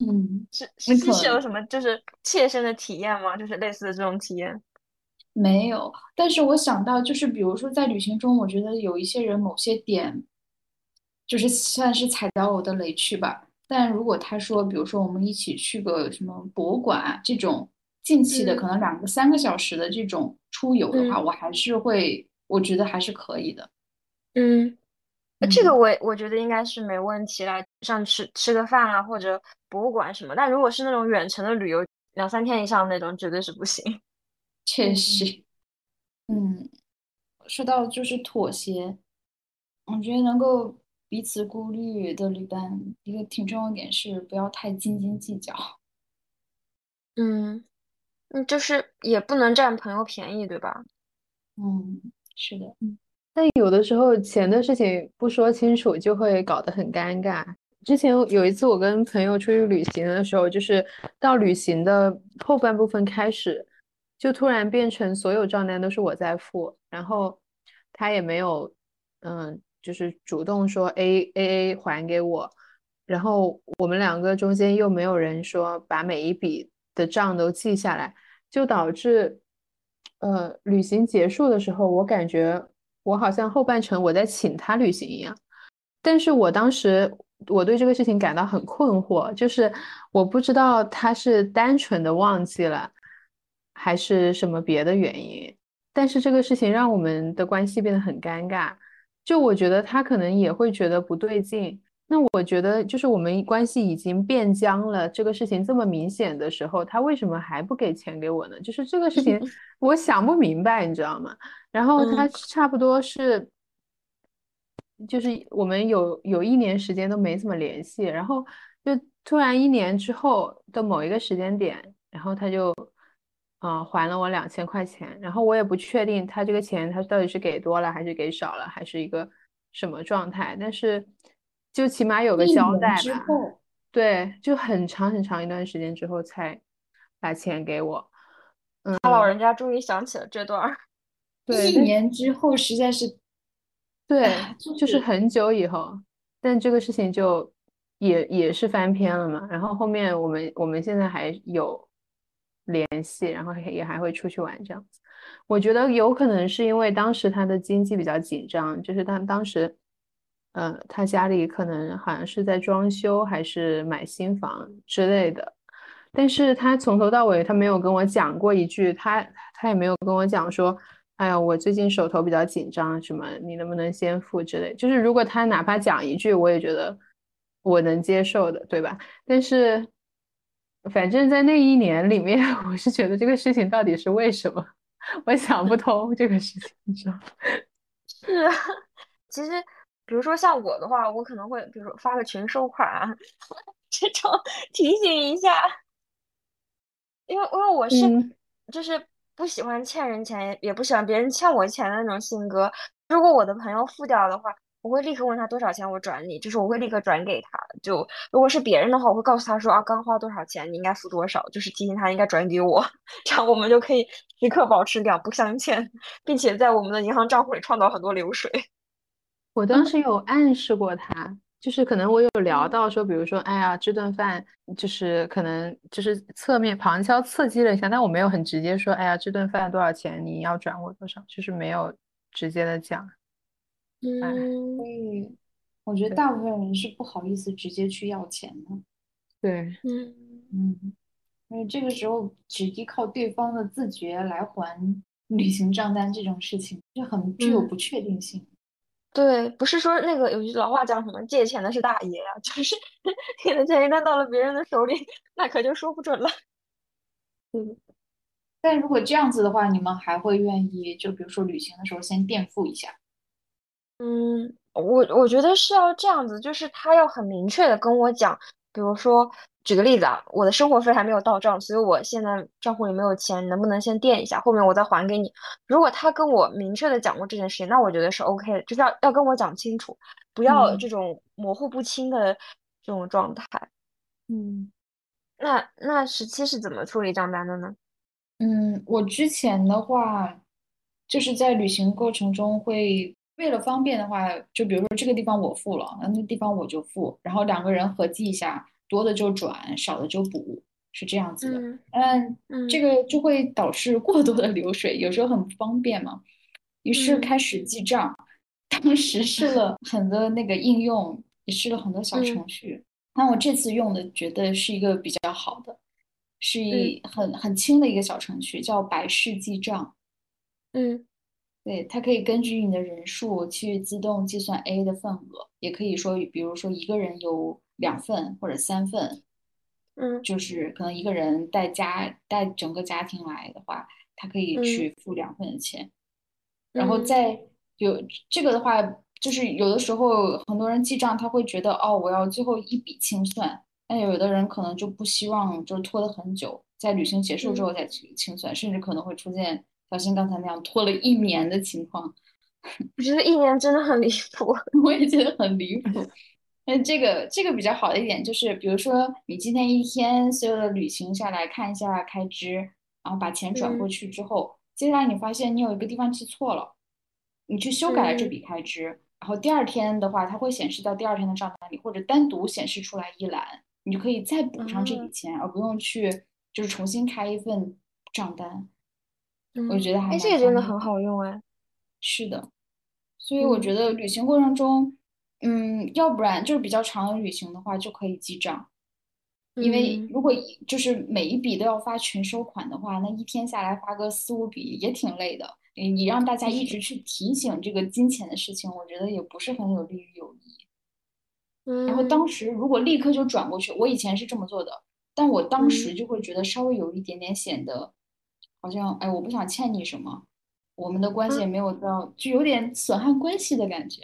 嗯，是。是是有什么就是切身的体验吗？就是类似的这种体验。没有，但是我想到，就是比如说在旅行中，我觉得有一些人某些点，就是算是踩到我的雷区吧。但如果他说，比如说我们一起去个什么博物馆啊，这种近期的，可嗯能两个三个小时的这种出游的话，嗯我还是会，我觉得还是可以的。嗯，呃这个嗯，我我觉得应该是没问题啦，像吃吃个饭啊，或者博物馆什么。但如果是那种远程的旅游，两三天以上那种，绝对是不行。嗯，确实，嗯，说到就是妥协，我觉得能够彼此顾虑的旅伴，一个挺重要的点是不要太斤斤计较。嗯嗯，就是也不能占朋友便宜，对吧？嗯，是的，但有的时候钱的事情不说清楚，就会搞得很尴尬。之前有一次我跟朋友出去旅行的时候，就是到旅行的后半部分开始，就突然变成所有账单都是我在付，然后他也没有，嗯，就是主动说 A A A 还给我，然后我们两个中间又没有人说把每一笔的账都记下来。就导致，呃，旅行结束的时候，我感觉我好像后半程我在请他旅行一样。但是我当时我对这个事情感到很困惑，就是我不知道他是单纯的忘记了，还是什么别的原因。但是这个事情让我们的关系变得很尴尬，就我觉得他可能也会觉得不对劲。那我觉得，就是我们关系已经变僵了，这个事情这么明显的时候，他为什么还不给钱给我呢？就是这个事情，我想不明白，你知道吗？然后他嗯差不多是，就是我们有有一年时间都没怎么联系，然后就突然一年之后的某一个时间点，然后他就，嗯、还了我两千块钱，然后我也不确定他这个钱他到底是给多了还是给少了，还是一个什么状态，但是就起码有个交代吧。之后，对，就很长很长一段时间之后才把钱给我。嗯他老人家终于想起了这段儿。对，一年之后实在是，对，哎，就是就是很久以后，但这个事情就也也是翻篇了嘛。然后后面我们我们现在还有联系，然后也还会出去玩这样子。我觉得有可能是因为当时他的经济比较紧张，就是他当时，呃，他家里可能好像是在装修还是买新房之类的，但是他从头到尾他没有跟我讲过一句，他他也没有跟我讲说。哎呀，我最近手头比较紧张，什么你能不能先付之类，就是如果他哪怕讲一句，我也觉得我能接受的，对吧？但是反正在那一年里面，我是觉得这个事情到底是为什么，我想不通这个事情，你知道吗？是啊，其实比如说像我的话，我可能会比如说发个群收款啊，这种提醒一下。因为因为我是就是不喜欢欠人钱，也不喜欢别人欠我钱的那种性格。如果我的朋友付掉的话，我会立刻问他多少钱，我转你，就是我会立刻转给他。就如果是别人的话，我会告诉他说啊，刚花多少钱，你应该付多少，就是提醒他应该转给我，这样我们就可以时刻保持两不相欠，并且在我们的银行账户里创造很多流水。我当时有暗示过他，就是可能我有聊到说，比如说，哎呀，这顿饭就是可能就是侧面旁敲侧击了一下，但我没有很直接说，哎呀，这顿饭多少钱，你要转我多少，就是没有直接的讲。嗯，所以我觉得大部分人是不好意思直接去要钱的。对，嗯嗯，因为这个时候只依靠对方的自觉来还旅行账单这种事情，就很具有不确定性。对，不是说那个有句老话讲什么借钱的是大爷呀，就是你的钱一旦到了别人的手里，那可就说不准了。嗯，但如果这样子的话，你们还会愿意就比如说旅行的时候先垫付一下？嗯，我我觉得是要这样子，就是他要很明确的跟我讲，比如说举个例子啊，我的生活费还没有到账，所以我现在账户里没有钱，能不能先垫一下，后面我再还给你？如果他跟我明确的讲过这件事情，那我觉得是 OK 的，就是要要跟我讲清楚，不要这种模糊不清的这种状态。嗯，那那十七是怎么处理账单的呢？嗯，我之前的话就是在旅行过程中会。为了方便的话，就比如说这个地方我付了，那那地方我就付，然后两个人合计一下，多的就转，少的就补，是这样子的。嗯，这个就会导致过多的流水，有时候很不方便嘛。于是开始记账，当时试了 很多那个应用，也试了很多小程序。那我这次用的觉得是一个比较好的，是一很很轻的一个小程序，叫百事记账。嗯。对，它可以根据你的人数去自动计算 A 的份额，也可以说，比如说一个人有两份或者三份，嗯，就是可能一个人带家带整个家庭来的话，他可以去付两份的钱，然后再有这个的话，就是有的时候很多人记账，他会觉得哦，我要最后一笔清算，但有的人可能就不希望就是拖得很久，在旅行结束之后再去清算，甚至可能会出现。小新刚才那样拖了一年的情况，我觉得一年真的很离谱，我也觉得很离谱。那这个这个比较好的一点就是，比如说你今天一天所有的旅行下来看一下开支，然后把钱转过去之后，接下来你发现你有一个地方记错了，你去修改了这笔开支，然后第二天的话，它会显示到第二天的账单里，或者单独显示出来一栏，你就可以再补上这笔钱，而不用去就是重新开一份账单。我觉得还哎，这个真的很好用哎。是的，所以我觉得旅行过程中，嗯，要不然就是比较长的旅行的话，就可以记账。因为如果就是每一笔都要发全收款的话，那一天下来发个四五笔也挺累的。你让大家一直去提醒这个金钱的事情，我觉得也不是很有利于友谊。然后当时如果立刻就转过去，我以前是这么做的，但我当时就会觉得稍微有一点点显得。好像哎，我不想欠你什么，我们的关系也没有到，就有点损害关系的感觉。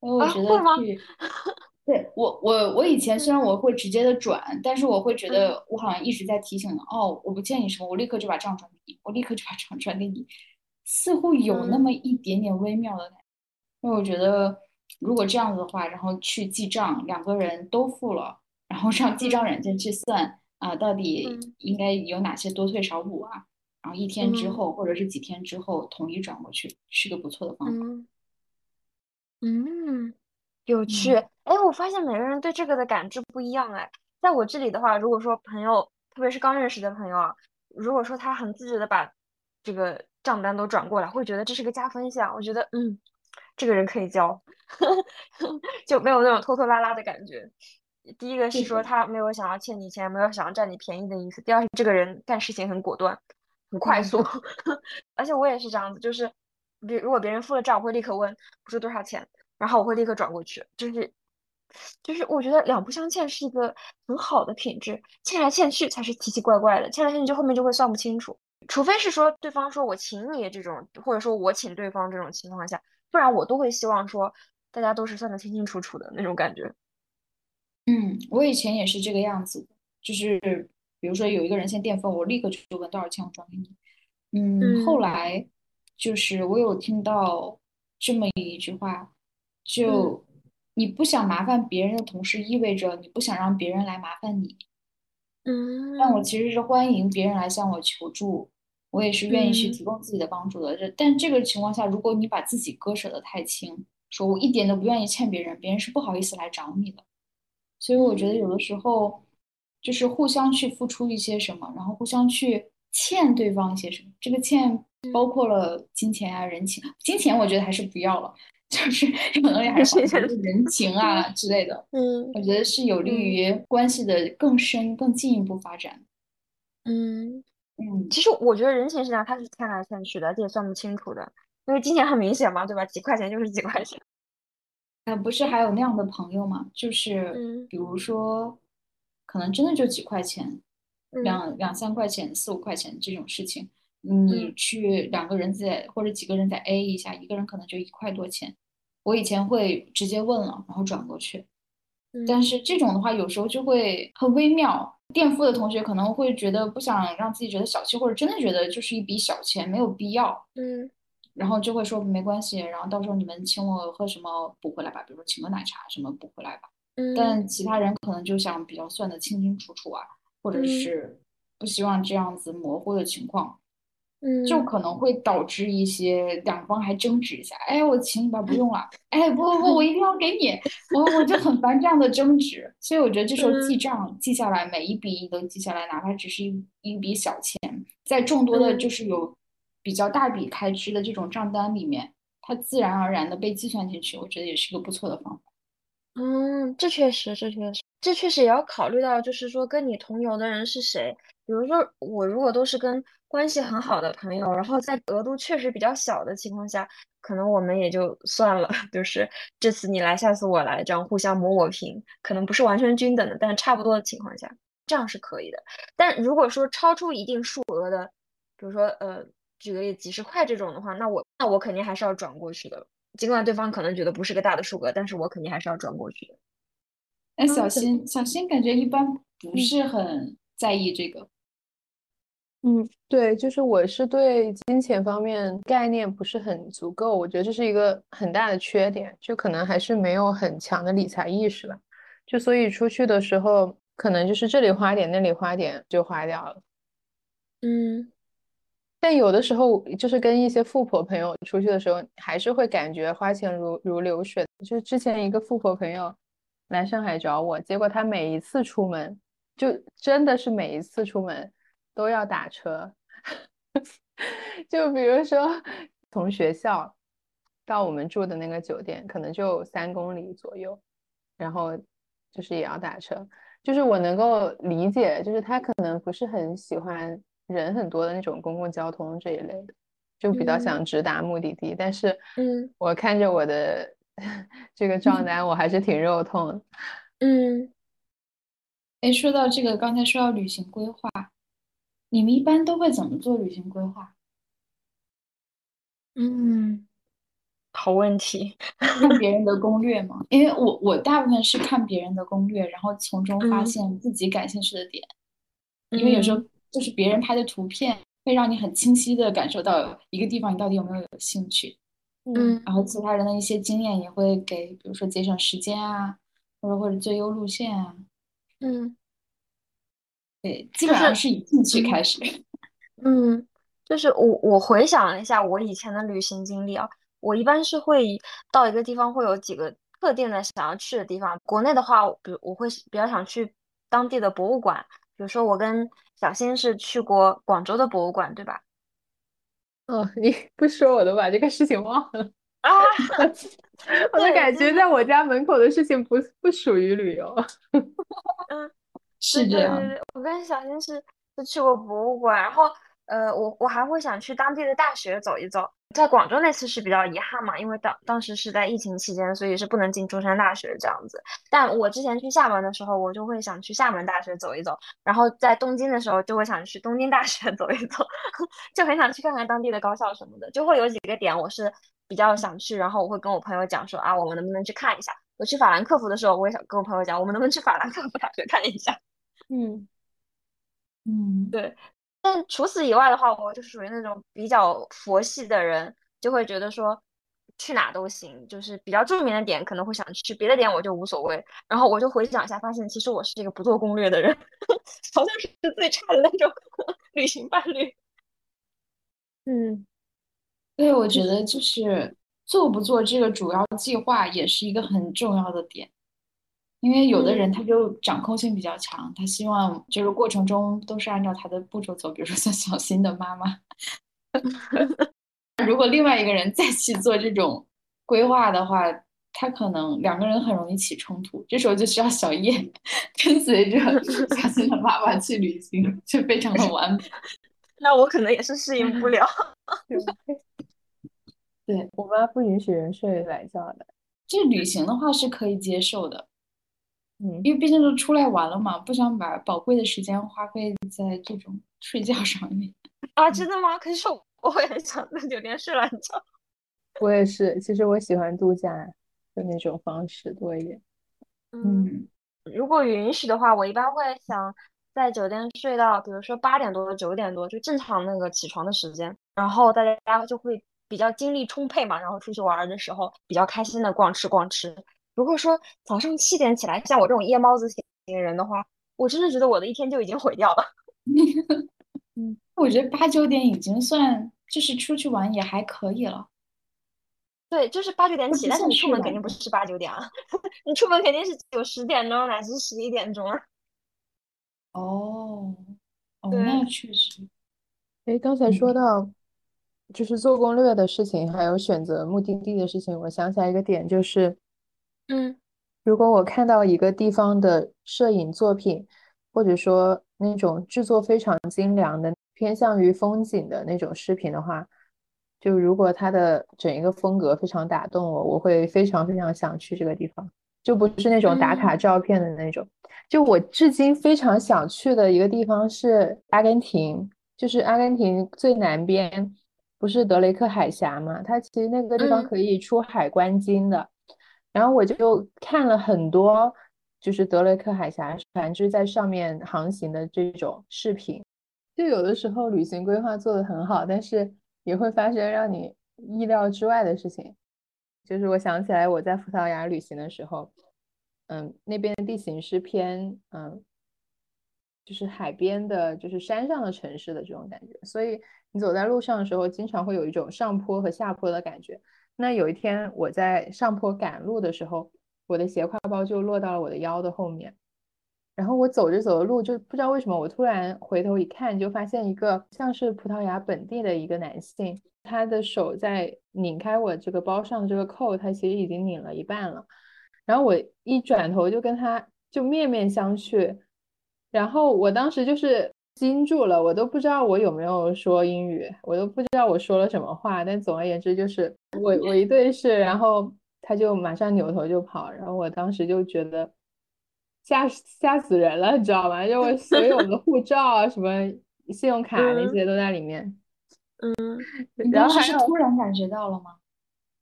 因为我觉得去，对我我我以前虽然我会直接的转，但是我会觉得我好像一直在提醒哦，我不欠你什么，我立刻就把账转给你，我立刻就把账转给你，似乎有那么一点点微妙的感觉。因为我觉得如果这样子的话，然后去记账，两个人都付了，然后让记账软件去算啊，到底应该有哪些多退少补啊？然后一天之后，或者是几天之后统一转过去，是个不错的方法。嗯，有趣。哎，我发现每个人对这个的感知不一样。哎，在我这里的话，如果说朋友，特别是刚认识的朋友啊，如果说他很自觉的把这个账单都转过来，会觉得这是个加分项。我觉得，嗯，这个人可以交，就没有那种拖拖拉拉的感觉。第一个是说他没有想要欠你钱，没有想要占你便宜的意思。第二是这个人干事情很果断。很快速，而且我也是这样子，就是，比如果别人付了账，我会立刻问，不是多少钱，然后我会立刻转过去，就是，就是我觉得两不相欠是一个很好的品质，欠来欠去才是奇奇怪怪的，欠来欠去就后面就会算不清楚，除非是说对方说我请你这种，或者说我请对方这种情况下，不然我都会希望说大家都是算得清清楚楚的那种感觉。嗯，我以前也是这个样子，就是。比如说有一个人先垫付，我立刻就问多少钱，我转给你。嗯，后来就是我有听到这么一句话，就你不想麻烦别人的同时，意味着你不想让别人来麻烦你。嗯，但我其实是欢迎别人来向我求助，我也是愿意去提供自己的帮助的。这但这个情况下，如果你把自己割舍得太轻，说我一点都不愿意欠别人，别人是不好意思来找你的。所以我觉得有的时候就是互相去付出一些什么，然后互相去欠对方一些什么。这个欠包括了金钱啊、人情。金钱我觉得还是不要了，就是可能还是 人情啊之类的。嗯，我觉得是有利于关系的更深、更进一步发展。嗯嗯，其实我觉得人情是这样，它是欠来欠去的，这也算不清楚的。因为金钱很明显嘛，对吧？几块钱就是几块钱。呃，不是还有那样的朋友吗？就是比如说，可能真的就几块钱，两两三块钱、四五块钱这种事情，你去两个人在或者几个人在 A 一下，一个人可能就一块多钱。我以前会直接问了，然后转过去。但是这种的话，有时候就会很微妙。垫付的同学可能会觉得不想让自己觉得小气，或者真的觉得就是一笔小钱，没有必要。嗯。然后就会说没关系，然后到时候你们请我喝什么补回来吧，比如说请个奶茶什么补回来吧。嗯。但其他人可能就想比较算得清清楚楚啊，或者是不希望这样子模糊的情况，嗯，就可能会导致一些两方还争执一下。哎，我请你吧，不用了。哎，不不不，我一定要给你。我我就很烦这样的争执，所以我觉得这时候记账记下来，每一笔都记下来，哪怕只是一一笔小钱，在众多的就是有。比较大笔开支的这种账单里面，它自然而然的被计算进去，我觉得也是一个不错的方法。嗯，这确实，这确实，这确实也要考虑到，就是说跟你同游的人是谁。比如说我如果都是跟关系很好的朋友，然后在额度确实比较小的情况下，可能我们也就算了，就是这次你来，下次我来，这样互相磨磨平，可能不是完全均等的，但是差不多的情况下，这样是可以的。但如果说超出一定数额的，比如说呃。举个例，几十块这种的话，那我那我肯定还是要转过去的。尽管对方可能觉得不是个大的数额，但是我肯定还是要转过去的。哎，小新，小新感觉一般不是很在意这个。嗯，对，就是我是对金钱方面概念不是很足够，我觉得这是一个很大的缺点，就可能还是没有很强的理财意识吧。就所以出去的时候，可能就是这里花点，那里花点就花掉了。嗯。但有的时候，就是跟一些富婆朋友出去的时候，还是会感觉花钱如如流水。就是之前一个富婆朋友来上海找我，结果他每一次出门，就真的是每一次出门都要打车。就比如说从学校到我们住的那个酒店，可能就三公里左右，然后就是也要打车。就是我能够理解，就是他可能不是很喜欢。人很多的那种公共交通这一类的，就比较想直达目的地。但是，嗯，我看着我的 这个账单，我还是挺肉痛的。嗯，哎，说到这个，刚才说到旅行规划，你们一般都会怎么做旅行规划？嗯，好问题。看别人的攻略吗？因为我我大部分是看别人的攻略，然后从中发现自己感兴趣的点。因为有时候。就是别人拍的图片，会让你很清晰的感受到一个地方你到底有没有有兴趣，嗯，然后其他人的一些经验也会给，比如说节省时间啊，或者或者最优路线啊，嗯，对，基本上是以兴趣开始，嗯，就是我我回想了一下我以前的旅行经历啊，我一般是会到一个地方会有几个特定的想要去的地方，国内的话，比如我会比较想去当地的博物馆。比如说，我跟小新是去过广州的博物馆，对吧？哦，你不说我都把这个事情忘了啊！我的感觉，在我家门口的事情不不属于旅游。嗯，是这样。我跟小新是是去过博物馆，然后呃，我我还会想去当地的大学走一走。在广州那次是比较遗憾嘛，因为当当时是在疫情期间，所以是不能进中山大学这样子。但我之前去厦门的时候，我就会想去厦门大学走一走，然后在东京的时候就会想去东京大学 走一走，就很想去看看当地的高校什么的。就会有几个点我是比较想去，然后我会跟我朋友讲说啊，我们能不能去看一下？我去法兰克福的时候，我也想跟我朋友讲，我们能不能去法兰克福大学看一下？嗯。嗯，对。但除此以外的话，我就属于那种比较佛系的人，就会觉得说去哪都行，就是比较著名的点可能会想去，别的点我就无所谓。然后我就回想一下，发现其实我是一个不做攻略的人，好像是最差的那种 旅行伴侣。嗯，对，我觉得就是做不做这个主要计划也是一个很重要的点。因为有的人他就掌控性比较强，他希望就是过程中都是按照他的步骤走，比如说像小新的妈妈。如果另外一个人再去做这种规划的话，他可能两个人很容易起冲突，这时候就需要小叶 跟随着小新的妈妈去旅行，就非常的完美。那我可能也是适应不了。对我妈不允许人睡懒觉的，这旅行的话是可以接受的。嗯，因为毕竟都出来玩了嘛，不想把宝贵的时间花费在这种睡觉上面啊！真的吗？可是我会很想在酒店睡懒觉。我也是，其实我喜欢度假的那种方式多一点。嗯，如果允许的话，我一般会想在酒店睡到，比如说八点多、九点多，就正常那个起床的时间，然后大家就会比较精力充沛嘛，然后出去玩的时候比较开心的逛吃逛吃。如果说早上七点起来，像我这种夜猫子型人的话，我真的觉得我的一天就已经毁掉了。嗯，我觉得八九点已经算就是出去玩也还可以了。对，就是八九点起，但是你出门肯定不是八九点啊，你出门肯定是九十点钟乃至十一点钟啊。哦，哦，那确实。哎，刚才说到就是做攻略的事情，还有选择目的地的事情，我想起来一个点就是。嗯，如果我看到一个地方的摄影作品，或者说那种制作非常精良的、偏向于风景的那种视频的话，就如果它的整一个风格非常打动我，我会非常非常想去这个地方，就不是那种打卡照片的那种。就我至今非常想去的一个地方是阿根廷，就是阿根廷最南边不是德雷克海峡嘛？它其实那个地方可以出海观鲸的。然后我就看了很多，就是德雷克海峡船只在上面航行的这种视频。就有的时候旅行规划做得很好，但是也会发生让你意料之外的事情。就是我想起来我在葡萄牙旅行的时候，嗯，那边的地形是偏嗯，就是海边的，就是山上的城市的这种感觉，所以你走在路上的时候，经常会有一种上坡和下坡的感觉。那有一天我在上坡赶路的时候，我的斜挎包就落到了我的腰的后面，然后我走着走着路，就不知道为什么，我突然回头一看，就发现一个像是葡萄牙本地的一个男性，他的手在拧开我这个包上的这个扣，他其实已经拧了一半了，然后我一转头就跟他就面面相觑，然后我当时就是。惊住了，我都不知道我有没有说英语，我都不知道我说了什么话。但总而言之，就是我我一对视，然后他就马上扭头就跑，然后我当时就觉得吓吓死人了，你知道吗？就我所有的护照啊、什么信用 卡那些都在里面。嗯，然后还是突然感觉到了吗？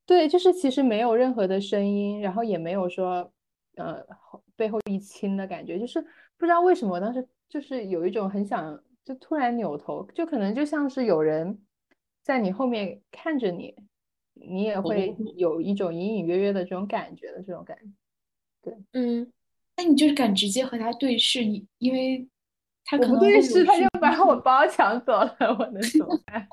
对，就是其实没有任何的声音，然后也没有说呃背后一亲的感觉，就是不知道为什么我当时。就是有一种很想，就突然扭头，就可能就像是有人在你后面看着你，你也会有一种隐隐约约的这种感觉的这种感觉。对，嗯，那你就是敢直接和他对视，你因为他可能对视，他就把我包抢走了，我能怎么办？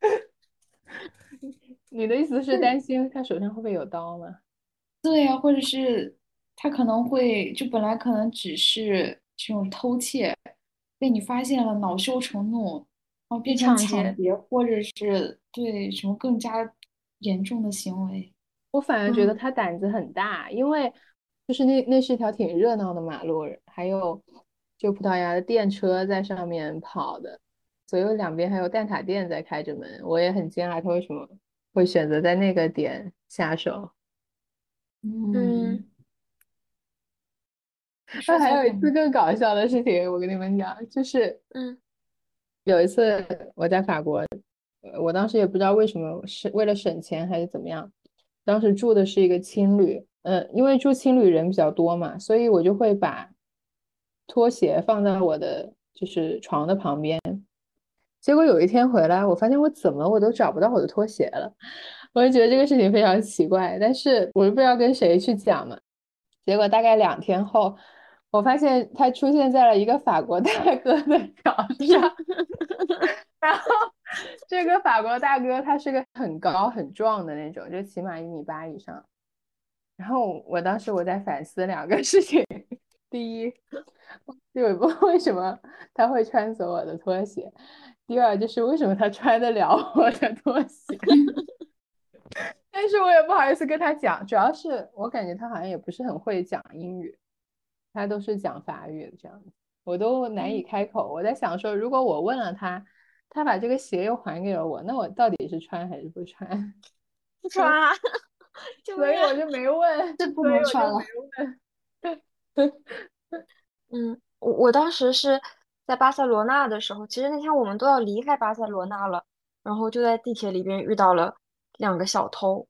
你的意思是担心他手上会不会有刀吗？对呀，或者是他可能会就本来可能只是。这种偷窃被你发现了，恼羞成怒，然后变成抢劫，或者是对什么更加严重的行为。我反而觉得他胆子很大，因为就是那那是一条挺热闹的马路，还有就葡萄牙的电车在上面跑的，左右两边还有蛋挞店在开着门。我也很惊讶，他为什么会选择在那个点下手？嗯。那还有一次更搞笑的事情，我跟你们讲，就是，嗯，有一次我在法国，我当时也不知道为什么，是为了省钱还是怎么样，当时住的是一个青旅，嗯，因为住青旅人比较多嘛，所以我就会把拖鞋放在我的就是床的旁边。结果有一天回来，我发现我怎么我都找不到我的拖鞋了，我就觉得这个事情非常奇怪，但是我又不知道跟谁去讲嘛。结果大概两天后，我发现他出现在了一个法国大哥的脚上，然后这个法国大哥他是个很高很壮的那种，就起码一米八以上。然后我当时我在反思两个事情，第一，就为什么他会穿走我的拖鞋？第二就是为什么他穿得了我的拖鞋，但是我也不好意思跟他讲，主要是我感觉他好像也不是很会讲英语，他都是讲法语的这样子，我都难以开口。我在想说，如果我问了他，他把这个鞋又还给了我，那我到底是穿还是不穿？不穿啊，所以我就没问，这不能穿了。嗯，我我当时是。在巴塞罗那的时候，其实那天我们都要离开巴塞罗那了，然后就在地铁里边遇到了两个小偷。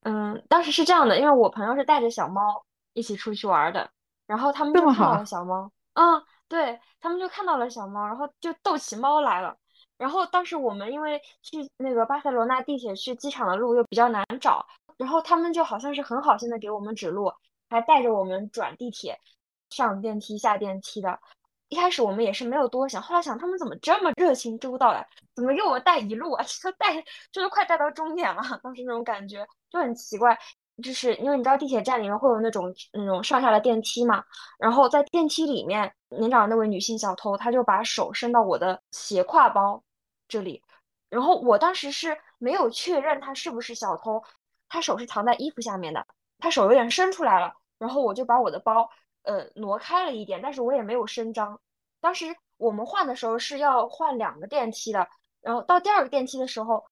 嗯，当时是这样的，因为我朋友是带着小猫一起出去玩的，然后他们就看到了小猫。嗯，对他们就看到了小猫，然后就逗起猫来了。然后当时我们因为去那个巴塞罗那地铁去机场的路又比较难找，然后他们就好像是很好心的给我们指路，还带着我们转地铁、上电梯、下电梯的。一开始我们也是没有多想，后来想他们怎么这么热情周到呀？怎么给我们带一路啊？这带就是快带到终点了，当时那种感觉就很奇怪。就是因为你知道地铁站里面会有那种那种上下的电梯嘛，然后在电梯里面，年长的那位女性小偷，她就把手伸到我的斜挎包这里，然后我当时是没有确认她是不是小偷，她手是藏在衣服下面的，她手有点伸出来了，然后我就把我的包。呃，挪开了一点，但是我也没有声张。当时我们换的时候是要换两个电梯的，然后到第二个电梯的时候，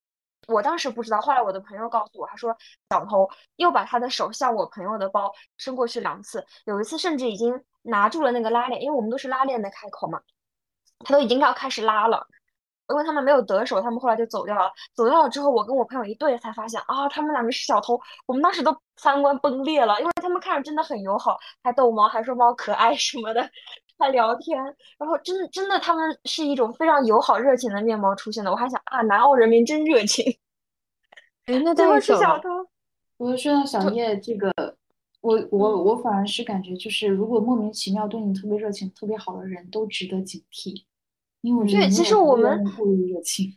我当时不知道，后来我的朋友告诉我，他说小偷又把他的手向我朋友的包伸过去两次，有一次甚至已经拿住了那个拉链，因为我们都是拉链的开口嘛，他都已经要开始拉了。因为他们没有得手，他们后来就走掉了。走掉了之后，我跟我朋友一对，才发现啊，他们两个是小偷。我们当时都三观崩裂了，因为他们看着真的很友好，还逗猫，还说猫可爱什么的，还聊天。然后真的真的，他们是一种非常友好热情的面貌出现的。我还想啊，南澳人民真热情。哎，那最后是小偷。我说到小叶这个，我我我反而是感觉，就是如果莫名其妙对你特别热情、特别好的人都值得警惕。因为我觉对，其实我们过于热情。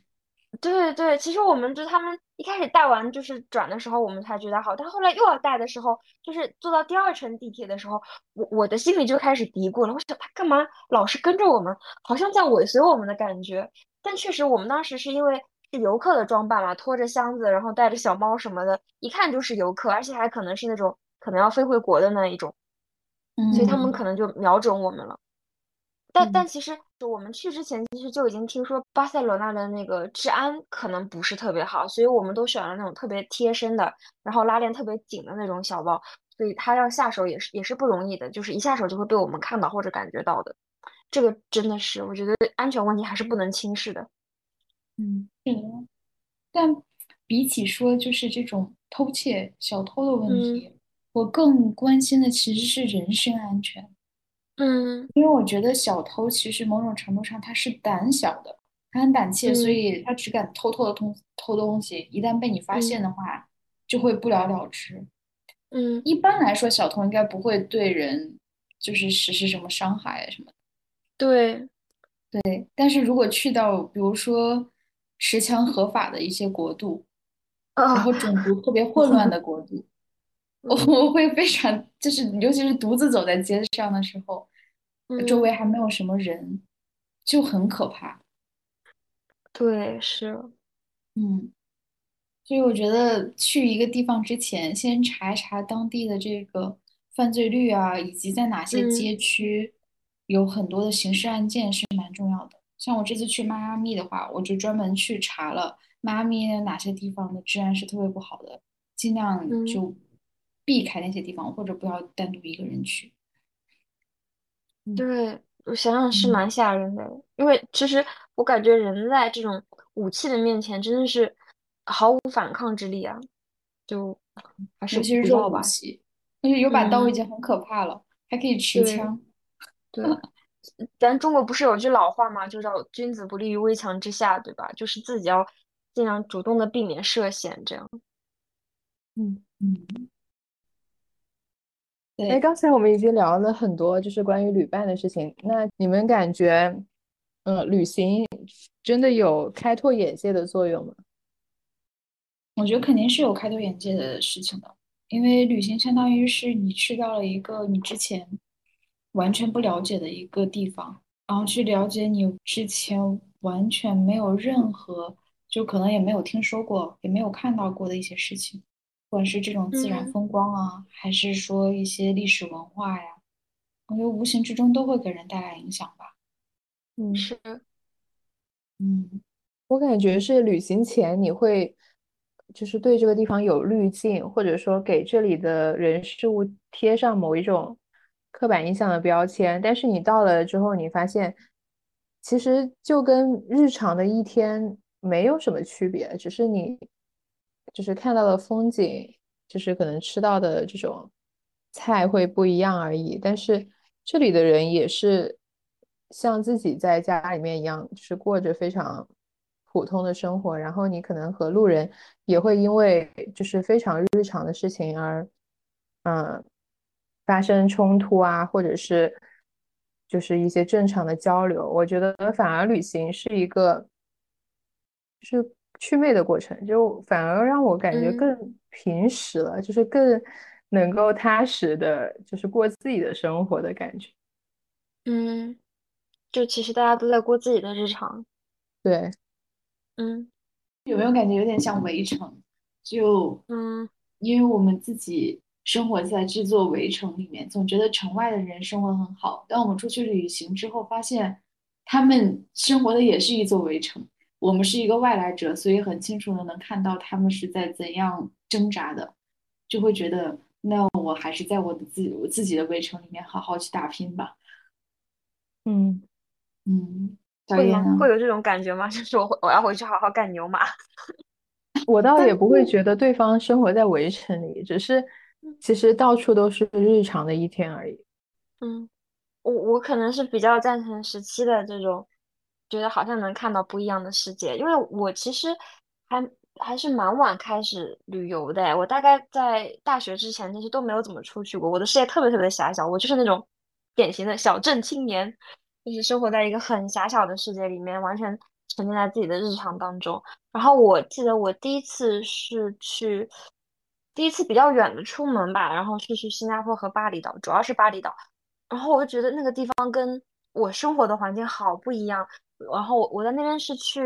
对对，其实我们就他们一开始带完就是转的时候，我们才觉得好，但后来又要带的时候，就是坐到第二层地铁的时候，我我的心里就开始嘀咕了，我想他干嘛老是跟着我们，好像在尾随我们的感觉。但确实，我们当时是因为是游客的装扮嘛，拖着箱子，然后带着小猫什么的，一看就是游客，而且还可能是那种可能要飞回国的那一种，所以他们可能就瞄准我们了。但但其实，就我们去之前，其实就已经听说巴塞罗那的那个治安可能不是特别好，所以我们都选了那种特别贴身的，然后拉链特别紧的那种小包，所以他要下手也是也是不容易的，就是一下手就会被我们看到或者感觉到的。这个真的是，我觉得安全问题还是不能轻视的。嗯，是的。但比起说就是这种偷窃小偷的问题，我更关心的其实是人身安全。嗯，因为我觉得小偷其实某种程度上他是胆小的，他很胆怯，所以他只敢偷偷的偷偷东西。一旦被你发现的话，就会不了了之。嗯，一般来说，小偷应该不会对人就是实施什么伤害什么的。对，对。但是如果去到比如说持枪合法的一些国度，然后种族特别混乱的国度。我我会非常，就是尤其是独自走在街上的时候，周围还没有什么人，就很可怕。对，是，嗯，所以我觉得去一个地方之前，先查一查当地的这个犯罪率啊，以及在哪些街区有很多的刑事案件是蛮重要的。像我这次去迈阿密的话，我就专门去查了迈阿密哪些地方的治安是特别不好的，尽量就。避开那些地方，或者不要单独一个人去。对我想想是蛮吓人的，因为其实我感觉人在这种武器的面前真的是毫无反抗之力啊，就还是不要吧。而且有把刀已经很可怕了，还可以持枪。对，咱中国不是有句老话嘛？就叫“君子不立于危墙之下”，对吧？就是自己要尽量主动的避免涉险，这样。嗯嗯。哎，刚才我们已经聊了很多，就是关于旅伴的事情。那你们感觉，嗯，旅行真的有开拓眼界的作用吗？我觉得肯定是有开拓眼界的事情的，因为旅行相当于是你去到了一个你之前完全不了解的一个地方，然后去了解你之前完全没有任何，就可能也没有听说过，也没有看到过的一些事情，不管是这种自然风光啊，还是说一些历史文化呀，我觉得无形之中都会给人带来影响吧。嗯，是，嗯，我感觉是旅行前你会。就是对这个地方有滤镜，或者说给这里的人事物贴上某一种刻板印象的标签。但是你到了之后，你发现其实就跟日常的一天没有什么区别，只是你就是看到的风景，就是可能吃到的这种菜会不一样而已。但是这里的人也是像自己在家里面一样，就是过着非常。普通的生活，然后你可能和路人也会因为就是非常日常的事情而，嗯，发生冲突啊，或者是就是一些正常的交流。我觉得反而旅行是一个是祛魅的过程，就反而让我感觉更平实了，就是更能够踏实的，就是过自己的生活的感觉。嗯，就其实大家都在过自己的日常。对。嗯，有没有感觉有点像围城？就嗯，因为我们自己生活在这座围城里面，总觉得城外的人生活很好。当我们出去旅行之后，发现他们生活的也是一座围城。我们是一个外来者，所以很清楚的能看到他们是在怎样挣扎的，就会觉得那我还是在我的自我自己的围城里面好好去打拼吧。嗯嗯。会吗？会有这种感觉吗？就是我我要回去好好干牛马。我倒也不会觉得对方生活在围城里，只是其实到处都是日常的一天而已。嗯，我我可能是比较赞成十七的这种，觉得好像能看到不一样的世界。因为我其实还还是蛮晚开始旅游的，我大概在大学之前其实都没有怎么出去过。我的世界特别特别的狭小，我就是那种典型的小镇青年。就是生活在一个很狭小的世界里面，完全沉浸在自己的日常当中。然后我记得我第一次是去，第一次比较远的出门吧，然后是去新加坡和巴厘岛，主要是巴厘岛。然后我就觉得那个地方跟我生活的环境好不一样。然后我我在那边是去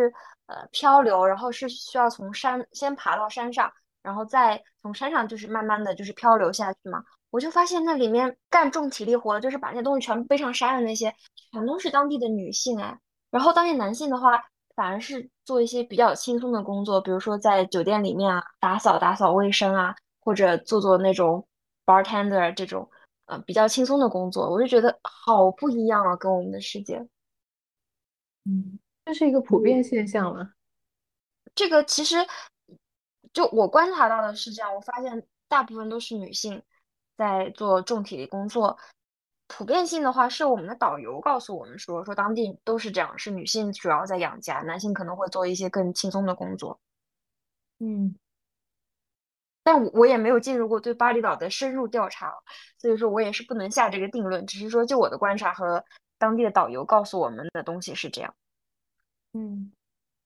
呃漂流，然后是需要从山先爬到山上，然后再从山上就是慢慢的就是漂流下去嘛。我就发现那里面干重体力活的，就是把那些东西全部背上山的那些，全都是当地的女性哎。然后当地男性的话，反而是做一些比较轻松的工作，比如说在酒店里面啊，打扫打扫卫生啊，或者做做那种 bartender 这种，呃，比较轻松的工作。我就觉得好不一样啊，跟我们的世界。嗯，这是一个普遍现象吗？这个其实就我观察到的是这样，我发现大部分都是女性。在做重体力工作，普遍性的话是我们的导游告诉我们说，说当地都是这样，是女性主要在养家，男性可能会做一些更轻松的工作。嗯，但我也没有进入过对巴厘岛的深入调查，所以说我也是不能下这个定论，只是说就我的观察和当地的导游告诉我们的东西是这样。嗯，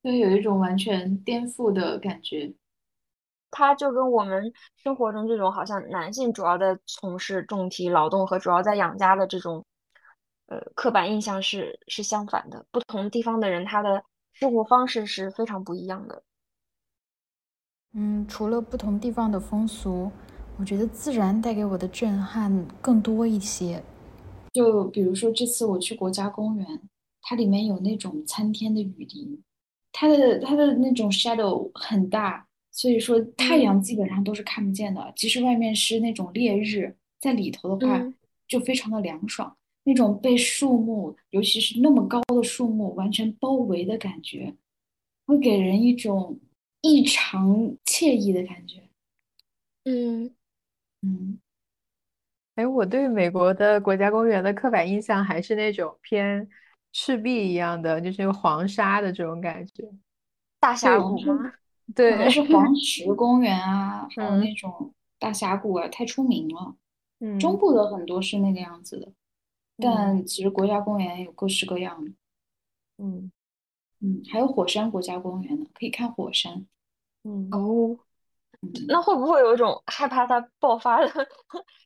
就有一种完全颠覆的感觉。它就跟我们生活中这种好像男性主要的从事重体劳动和主要在养家的这种，呃，刻板印象是是相反的。不同地方的人，他的生活方式是非常不一样的。嗯，除了不同地方的风俗，我觉得自然带给我的震撼更多一些。就比如说这次我去国家公园，它里面有那种参天的雨林，它的它的那种 shadow 很大。所以说，太阳基本上都是看不见的。即使外面是那种烈日，在里头的话，就非常的凉爽。那种被树木，尤其是那么高的树木完全包围的感觉，会给人一种异常惬意的感觉。嗯嗯。哎，我对美国的国家公园的刻板印象还是那种偏赤壁一样的，就是黄沙的这种感觉。大峡谷吗？对，还是黄石公园啊，还有那种大峡谷啊，太出名了。嗯，中部的很多是那个样子的，但其实国家公园有各式各样的。嗯嗯，还有火山国家公园呢，可以看火山。嗯哦。那会不会有一种害怕它爆发的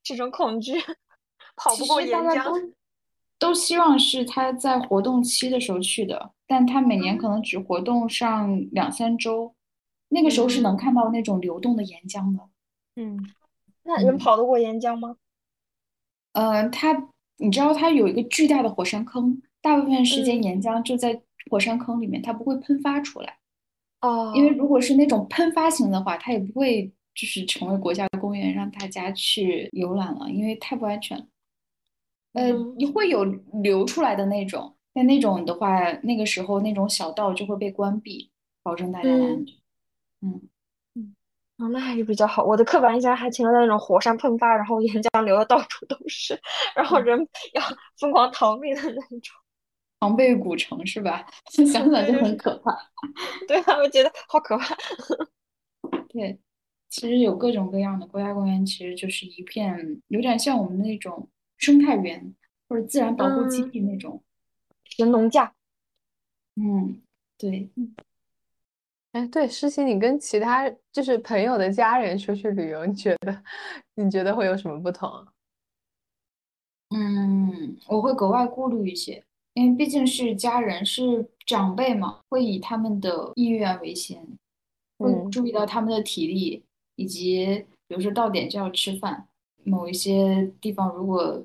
这种恐惧？跑不过岩浆。都希望是他在活动期的时候去的，但他每年可能只活动上两三周，那个时候是能看到那种流动的岩浆的。嗯，那人跑得过岩浆吗？呃，他，你知道它有一个巨大的火山坑，大部分时间岩浆就在火山坑里面，它不会喷发出来。哦，因为如果是那种喷发型的话，它也不会就是成为国家公园让大家去游览了，因为太不安全了。呃，你会有流出来的那种，但那种的话，那个时候那种小道就会被关闭，保证大家的安全。嗯嗯，哦，那还是比较好。我的刻板印象还停留在那种火山喷发，然后岩浆流的到处都是，然后人要疯狂逃命的那种。庞贝古城是吧？想想就很可怕。对啊，我觉得好可怕。对，其实有各种各样的国家公园，其实就是一片，有点像我们那种生态园或者自然保护基地那种。神农架。嗯，对。哎，对，诗琪，你跟其他就是朋友的家人出去旅游，你觉得你觉得会有什么不同？嗯，我会格外顾虑一些。因为毕竟是家人，是长辈嘛，会以他们的意愿为先，会注意到他们的体力，以及比如说到点就要吃饭，某一些地方如果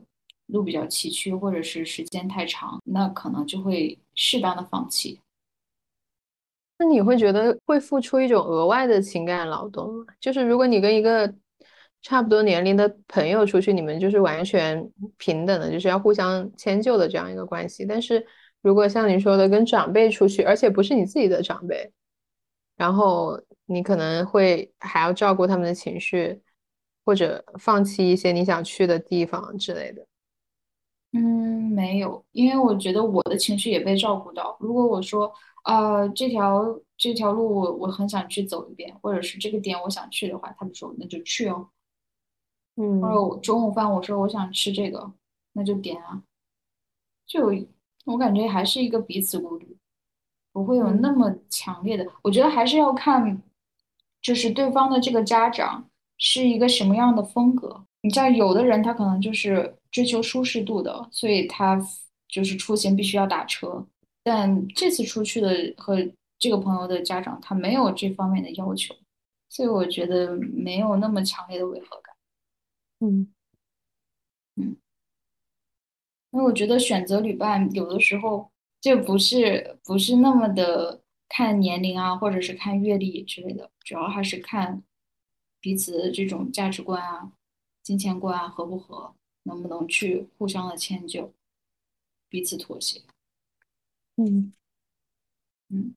路比较崎岖，或者是时间太长，那可能就会适当的放弃。那你会觉得会付出一种额外的情感劳动吗？就是如果你跟一个差不多年龄的朋友出去，你们就是完全平等的，就是要互相迁就的这样一个关系。但是如果像你说的跟长辈出去，而且不是你自己的长辈，然后你可能会还要照顾他们的情绪，或者放弃一些你想去的地方之类的。嗯，没有，因为我觉得我的情绪也被照顾到。如果我说啊，这条这条路我我很想去走一遍，或者是这个点我想去的话，他们说那就去哦。嗯，或者中午饭，我说我想吃这个，那就点啊。就我感觉还是一个彼此顾虑，不会有那么强烈的。我觉得还是要看，就是对方的这个家长是一个什么样的风格。你像有的人，他可能就是追求舒适度的，所以他就是出行必须要打车。但这次出去的和这个朋友的家长，他没有这方面的要求，所以我觉得没有那么强烈的违和感。嗯嗯，因为我觉得选择旅伴有的时候就不是不是那么的看年龄啊，或者是看阅历之类的，主要还是看彼此的这种价值观啊、金钱观啊合不合，能不能去互相的迁就，彼此妥协。嗯嗯，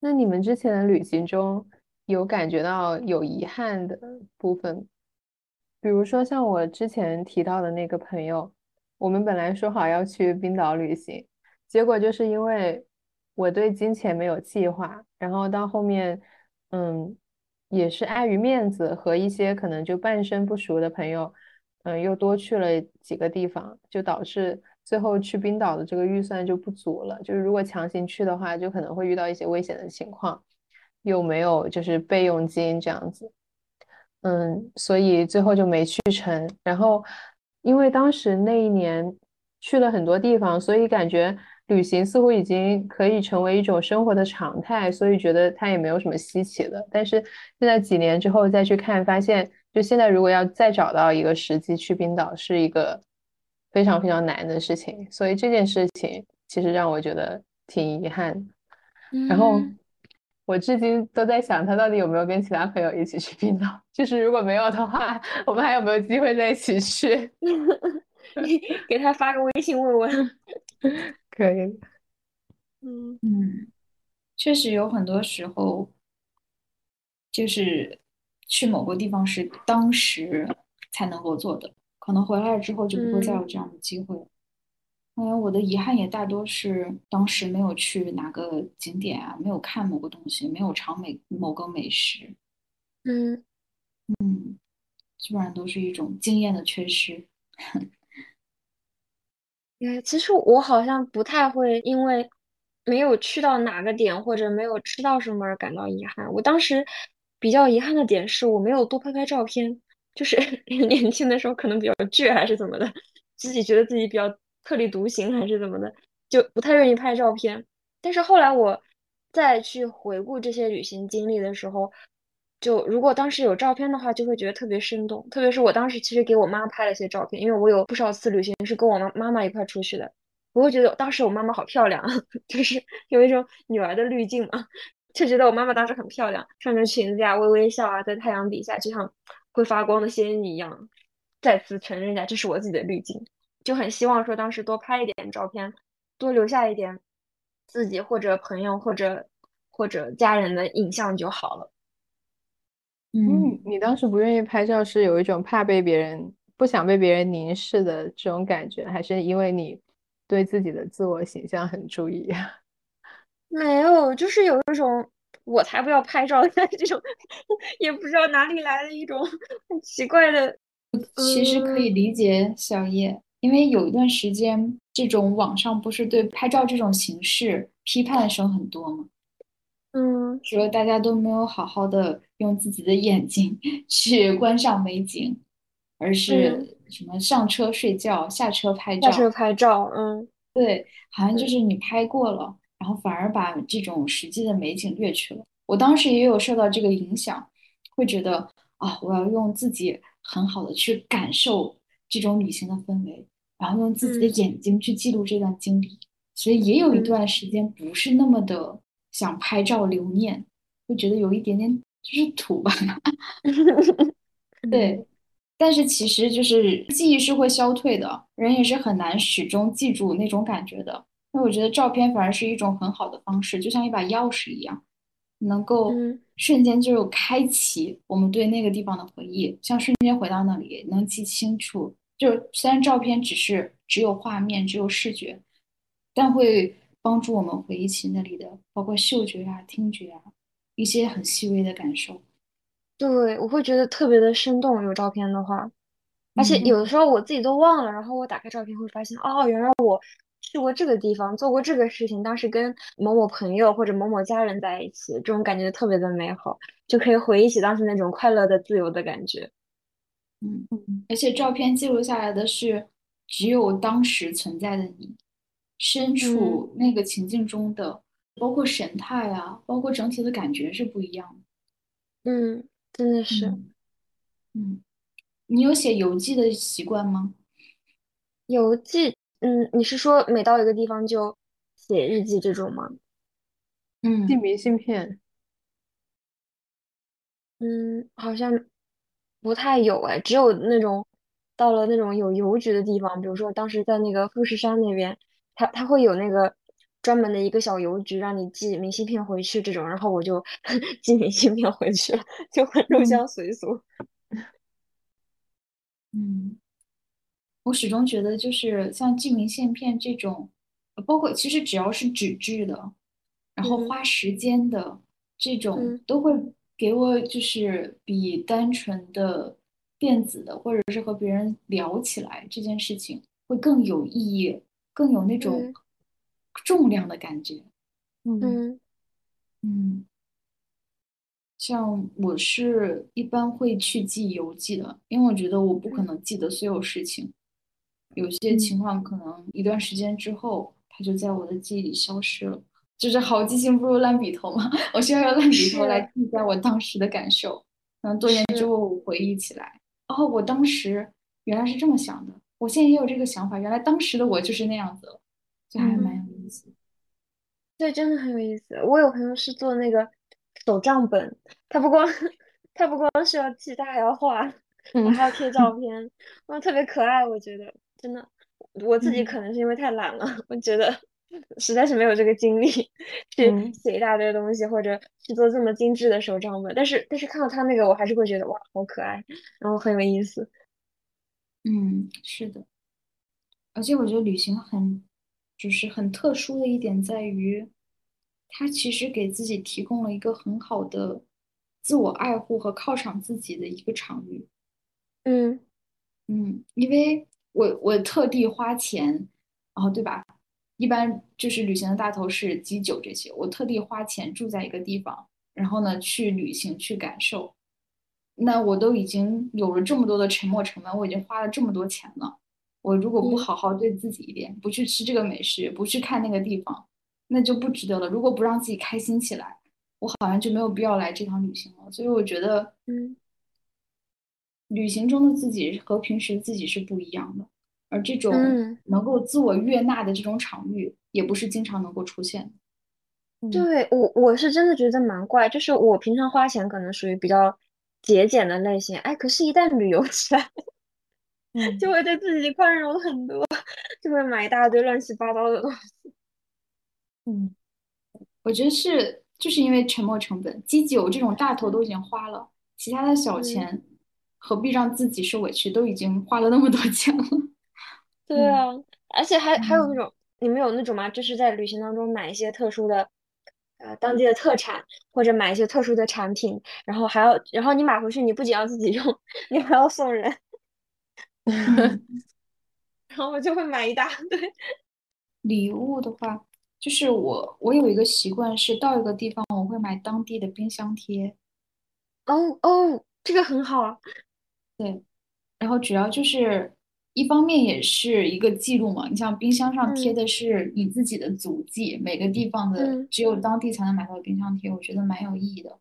那你们之前的旅行中有感觉到有遗憾的部分？比如说像我之前提到的那个朋友，我们本来说好要去冰岛旅行，结果就是因为我对金钱没有计划，然后到后面，嗯，也是碍于面子和一些可能就半生不熟的朋友，嗯，又多去了几个地方，就导致最后去冰岛的这个预算就不足了。就是如果强行去的话，就可能会遇到一些危险的情况，又没有就是备用金这样子。嗯，所以最后就没去成。然后，因为当时那一年去了很多地方，所以感觉旅行似乎已经可以成为一种生活的常态，所以觉得它也没有什么稀奇的。但是现在几年之后再去看，发现就现在如果要再找到一个时机去冰岛，是一个非常非常难的事情。所以这件事情其实让我觉得挺遗憾。然后。我至今都在想，他到底有没有跟其他朋友一起去冰岛？就是如果没有的话，我们还有没有机会在一起去？你给他发个微信问问。可以。嗯嗯，确实有很多时候，就是去某个地方是当时才能够做的，可能回来了之后就不会再有这样的机会了。嗯，我的遗憾也大多是当时没有去哪个景点啊，没有看某个东西，没有尝美某个美食。嗯嗯，基本上都是一种经验的缺失。哎，其实我好像不太会因为没有去到哪个点或者没有吃到什么而感到遗憾。我当时比较遗憾的点是我没有多拍拍照片，就是 年轻的时候可能比较倔还是怎么的，自己觉得自己比较。特立独行还是怎么的，就不太愿意拍照片。但是后来我再去回顾这些旅行经历的时候，就如果当时有照片的话，就会觉得特别生动。特别是我当时其实给我妈拍了些照片，因为我有不少次旅行是跟我妈妈妈一块出去的，我会觉得当时我妈妈好漂亮，就是有一种女儿的滤镜嘛，就觉得我妈妈当时很漂亮，穿着裙子呀，微微笑啊，在太阳底下就像会发光的仙女一样。再次承认一下，这是我自己的滤镜。就很希望说当时多拍一点照片，多留下一点自己或者朋友或者或者家人的影像就好了。嗯，你当时不愿意拍照是有一种怕被别人不想被别人凝视的这种感觉，还是因为你对自己的自我形象很注意？没有，就是有一种我才不要拍照的这种，也不知道哪里来的一种 很奇怪的。其实可以理解小叶。因为有一段时间，这种网上不是对拍照这种形式批判的声很多吗？嗯，说大家都没有好好的用自己的眼睛 去观赏美景，而是什么上车睡觉，下车拍照，下车拍照，嗯，对，好像就是你拍过了，然后反而把这种实际的美景略去了。我当时也有受到这个影响，会觉得啊，我要用自己很好的去感受这种旅行的氛围。然后用自己的眼睛去记录这段经历，所以也有一段时间不是那么的想拍照留念，会觉得有一点点就是土吧。对，但是其实就是记忆是会消退的，人也是很难始终记住那种感觉的。那我觉得照片反而是一种很好的方式，就像一把钥匙一样，能够瞬间就开启我们对那个地方的回忆，像瞬间回到那里，能记清楚。就虽然照片只是只有画面，只有视觉，但会帮助我们回忆起那里的，包括嗅觉啊、听觉啊，一些很细微的感受。对，我会觉得特别的生动。有照片的话，而且有的时候我自己都忘了，然后我打开照片会发现，哦，原来我去过这个地方，做过这个事情，当时跟某某朋友或者某某家人在一起，这种感觉特别的美好，就可以回忆起当时那种快乐的、自由的感觉。嗯嗯，而且照片记录下来的是只有当时存在的你，身处那个情境中的，包括神态啊，包括整体的感觉是不一样的。嗯，真的是。嗯，你有写游记的习惯吗？游记，嗯，你是说每到一个地方就写日记这种吗？嗯，寄明信片。嗯，好像。不太有哎，只有那种到了那种有邮局的地方，比如说当时在那个富士山那边，他他会有那个专门的一个小邮局，让你寄明信片回去这种，然后我就 寄明信片回去了，就很入乡随俗。嗯，我始终觉得就是像寄明信片这种，包括其实只要是纸质的，然后花时间的这种，都会。给我就是比单纯的电子的，或者是和别人聊起来这件事情会更有意义，更有那种重量的感觉。嗯嗯，像我是一般会去记邮记的，因为我觉得我不可能记得所有事情，有些情况可能一段时间之后，它就在我的记忆里消失了。就是好记性不如烂笔头嘛，我需要用烂笔头来记下我当时的感受，嗯，多年之后我回忆起来，哦，我当时原来是这么想的，我现在也有这个想法，原来当时的我就是那样子，就还蛮有意思。对，真的很有意思。我有朋友是做那个手账本，他不光他不光是要记，他还要画，还要贴照 片，哇，特别可爱。我觉得真的，我自己可能是因为太懒了，我觉得。实在是没有这个精力 去写一大堆东西，或者去做这么精致的手账本。但是，但是看到他那个，我还是会觉得哇，好可爱，然后很有意思。嗯，是的，而且我觉得旅行很，就是很特殊的一点在于，它其实给自己提供了一个很好的自我爱护和犒赏自己的一个场域。嗯嗯，因为我我特地花钱，然后对吧？一般就是旅行的大头是机酒这些，我特地花钱住在一个地方，然后呢去旅行去感受。那我都已经有了这么多的沉没成本，我已经花了这么多钱了。我如果不好好对自己一点，不去吃这个美食，不去看那个地方，那就不值得了。如果不让自己开心起来，我好像就没有必要来这趟旅行了。所以我觉得，嗯，旅行中的自己和平时自己是不一样的，而这种嗯能够自我悦纳的这种场域，也不是经常能够出现的。对我我是真的觉得蛮怪，就是我平常花钱可能属于比较节俭的类型，哎，可是一旦旅游起来，嗯 就会对自己宽容很多，就会买一大堆乱七八糟的东西。嗯我觉得是就是因为沉没成本，机酒这种大头都已经花了，其他的小嗯钱何必让自己受委屈？都已经花了那么多钱了。对啊，而且还还有那嗯种，你们有那种吗？就是在旅行当中买一些特殊的，呃，当地的特产，或者买一些特殊的产品，然后还要，然后你买回去，你不仅要自己用，你还要送人，嗯，然后我就会买一大堆。礼物的话，就是我我有一个习惯是到一个地方我会买当地的冰箱贴，哦哦，这个很好啊。对，然后主要就是一方面也是一个记录嘛，你像冰箱上贴嗯的是你自己的足迹，每个地方的嗯只有当地才能买到的冰箱贴，我觉得蛮有意义的。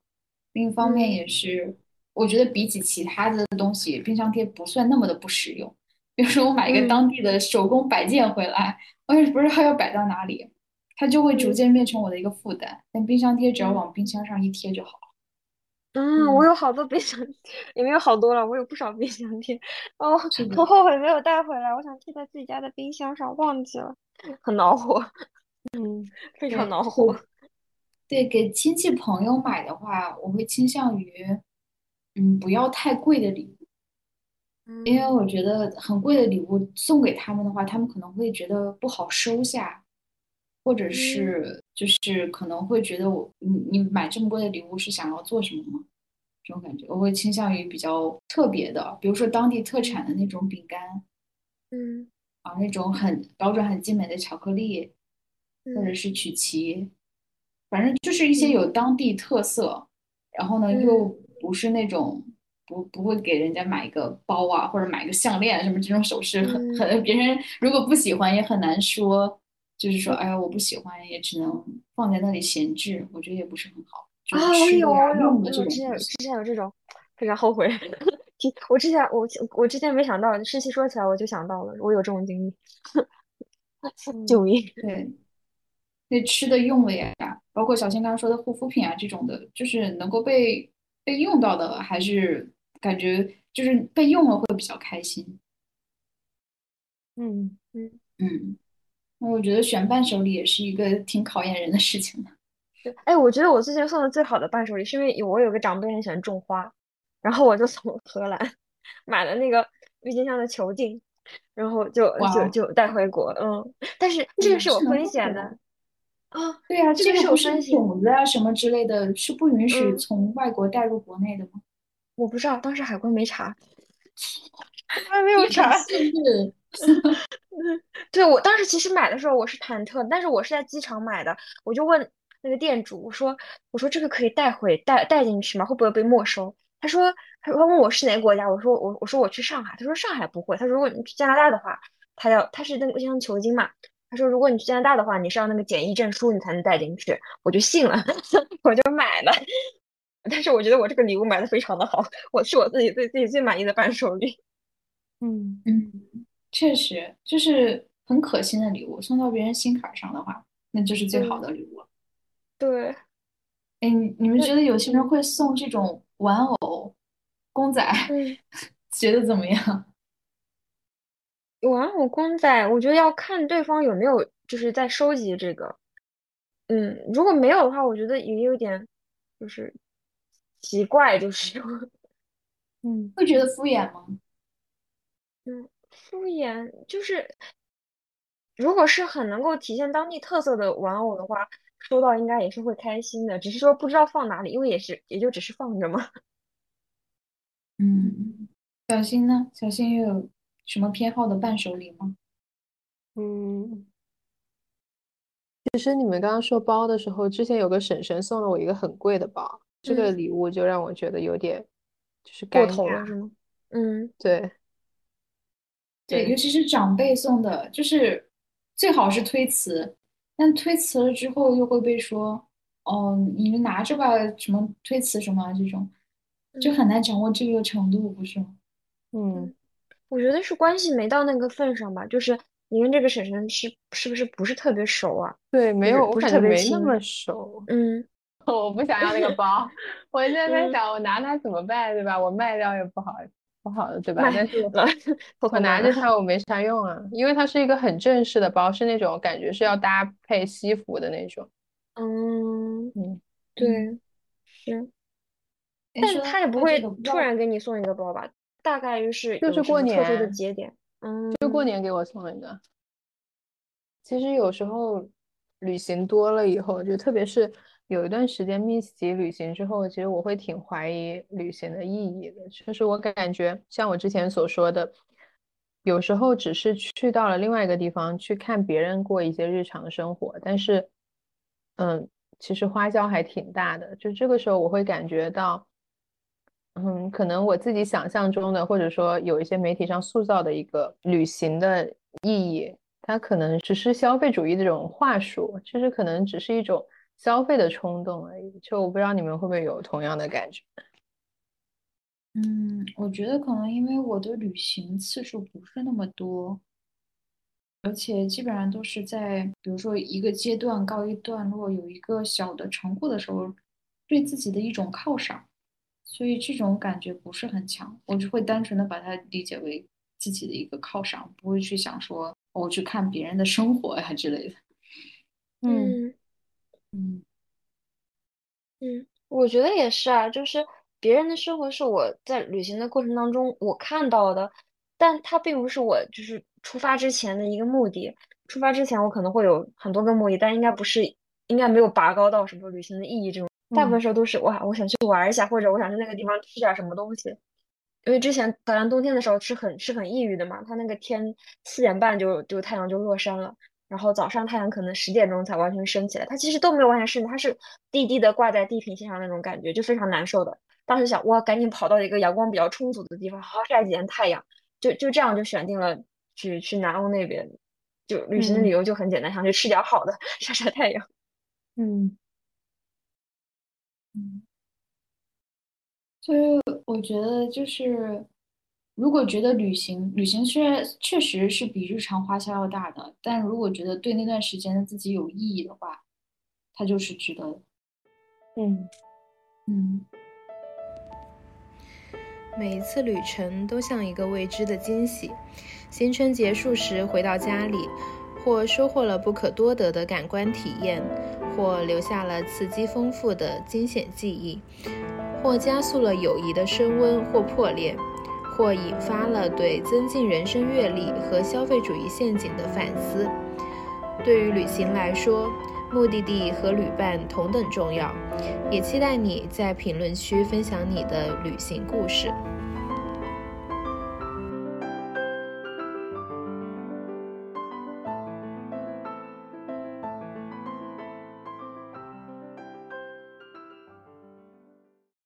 另一方面嗯也是，我觉得比起其他的东西，冰箱贴不算那么的不实用。比如说我买一个嗯当地的手工摆件回来，我也不知道要摆到哪里，它就会逐嗯渐变成我的一个负担。但冰箱贴只要嗯往冰箱上一贴就好了。嗯，我有好多冰箱，也没有好多了，我有不少冰箱贴。哦，很后悔没有带回来，我想贴在自己家的冰箱上，忘记了，很恼火，嗯非常对恼火。对，给亲戚朋友买的话，我会倾向于，嗯，不要太贵的礼物，因为嗯。我觉得很贵的礼物送给他们的话，他们可能会觉得不好收下，或者嗯。是就是可能会觉得我你你买这么贵的礼物是想要做什么吗？这种感觉，我会倾向于比较特别的，比如说当地特产的那种饼干嗯啊，那种很包装、很精美的巧克力，或者嗯。是曲奇，反正就是一些有当地特色，然后呢嗯。又不是那种不不会给人家买一个包啊，或者买一个项链什么这种首饰，很嗯。很别人如果不喜欢也很难说，就是说哎呀我不喜欢，也只能放在那里闲置，我觉得也不是很好。就啊，是我有我有我之前有之前有这种，非常后悔。我之前我我之前没想到，诗琪说起来我就想到了，我有这种经历。救嗯命！对。那吃的用的呀，包括小新刚刚说的护肤品啊这种的，就是能够被被用到的，还是感觉就是被用了会比较开心。嗯嗯，嗯，那我觉得选伴手礼也是一个挺考验人的事情的。对，哎，我觉得我最近送的最好的伴手礼，是因为有我有个长辈很喜欢种花，然后我就从荷兰 买了那个郁金香的球茎，然后就就，就带回国，嗯，但是这个，是我风险的的。啊，对呀，这个是我风险，种子啊什么之类的，是不允许嗯，从外国带入国内的吗？我不知道，当时海关没查，还没有查。对，我当时其实买的时候我是忐忑，但是我是在机场买的，我就问那个店主，我说我说这个可以带回带带进去吗？会不会被没收？他说他说问我是哪个国家，我说我我说我去上海，他说上海不会，他说如果你去加拿大的话，他要他是那个像球茎嘛，他说如果你去加拿大的话，你是要那个检疫证书你才能带进去，我就信了，我就买了。但是我觉得我这个礼物买的非常的好，我是我自己对自己最满意的伴手礼。嗯嗯，确实就是很可心的礼物，送到别人心坎上的话，那就是最好嗯，的礼物了。对，哎，你你们觉得有些人嗯会送这种玩偶、公仔，嗯。觉得怎么样？玩偶公仔，我觉得要看对方有没有就是在收集这个。嗯，如果没有的话，我觉得也有点就是奇怪，就是 嗯会觉得敷衍吗？嗯，敷衍就是，如果是很能够体现当地特色的玩偶的话，收到应该也是会开心的，只是说不知道放哪里，因为也是也就只是放着嘛。嗯，小新呢？小新又有什么偏好的伴手礼吗？嗯，其实你们刚刚说包的时候，之前有个婶婶送了我一个很贵的包，这个礼物就让我觉得有点就是过头了，是吗？嗯，对。对，尤其是长辈送的，就是最好是推辞，但推辞了之后又会被说，哦，你们拿着吧，什么推辞什么这种，就很难掌握这个程度，不是吗？嗯，我觉得是关系没到那个份上吧，就是你跟这个婶婶是是不是不是特别熟啊？对，没有，不是特别没那么熟。嗯，我不想要那个包，我现在在想，我拿它怎么办，对吧？我卖掉也不好。不好的，对吧？但是我 拿着它，我没啥用啊，因为它是一个很正式的包，是那种感觉是要搭配西服的那种。嗯嗯，对，是。但是他也不会突然给你送一个包吧？大概率是就是过年的节点，嗯，就过年给我送一个。其实有时候旅行多了以后，就特别是。有一段时间密集旅行之后，其实我会挺怀疑旅行的意义的。就是我感觉，像我之前所说的，有时候只是去到了另外一个地方去看别人过一些日常生活，但是，嗯，其实花销还挺大的。就这个时候，我会感觉到，嗯，可能我自己想象中的，或者说有一些媒体上塑造的一个旅行的意义，它可能只是消费主义的这种话术，就是可能只是一种。消费的冲动而已，就我不知道你们会不会有同样的感觉。嗯，我觉得可能因为我的旅行次数不是那么多，而且基本上都是在比如说一个阶段告一段落，有一个小的成果的时候，对自己的一种犒赏，所以这种感觉不是很强。我就会单纯的把它理解为自己的一个犒赏，不会去想说我去看别人的生活呀之类的。嗯。嗯嗯，我觉得也是啊，就是别人的生活是我在旅行的过程当中我看到的，但它并不是我就是出发之前的一个目的。出发之前我可能会有很多个目的，但应该不是，应该没有拔高到什么旅行的意义这种。大部分时候都是哇，我想去玩一下，或者我想去那个地方吃点什么东西。因为之前好像冬天的时候是很是很抑郁的嘛，它那个天四点半就就太阳就落山了。然后早上太阳可能十点钟才完全升起来，它其实都没有完全升，它是低低的挂在地平线上那种感觉，就非常难受的。当时想，哇，赶紧跑到一个阳光比较充足的地方，好好晒几天太阳。就就这样就选定了去去南欧那边，就旅行的理由就很简单，想去吃点好的，晒晒太阳。嗯嗯，所以我觉得就是。如果觉得旅行旅行虽然确实是比日常花销要大的，但如果觉得对那段时间的自己有意义的话，它就是值得的。嗯嗯，每一次旅程都像一个未知的惊喜。行程结束时回到家里，或收获了不可多得的感官体验，或留下了刺激丰富的惊险记忆，或加速了友谊的升温或破裂。或引发了对增进人生阅历和消费主义陷阱的反思。对于旅行来说，目的地和旅伴同等重要。也期待你在评论区分享你的旅行故事。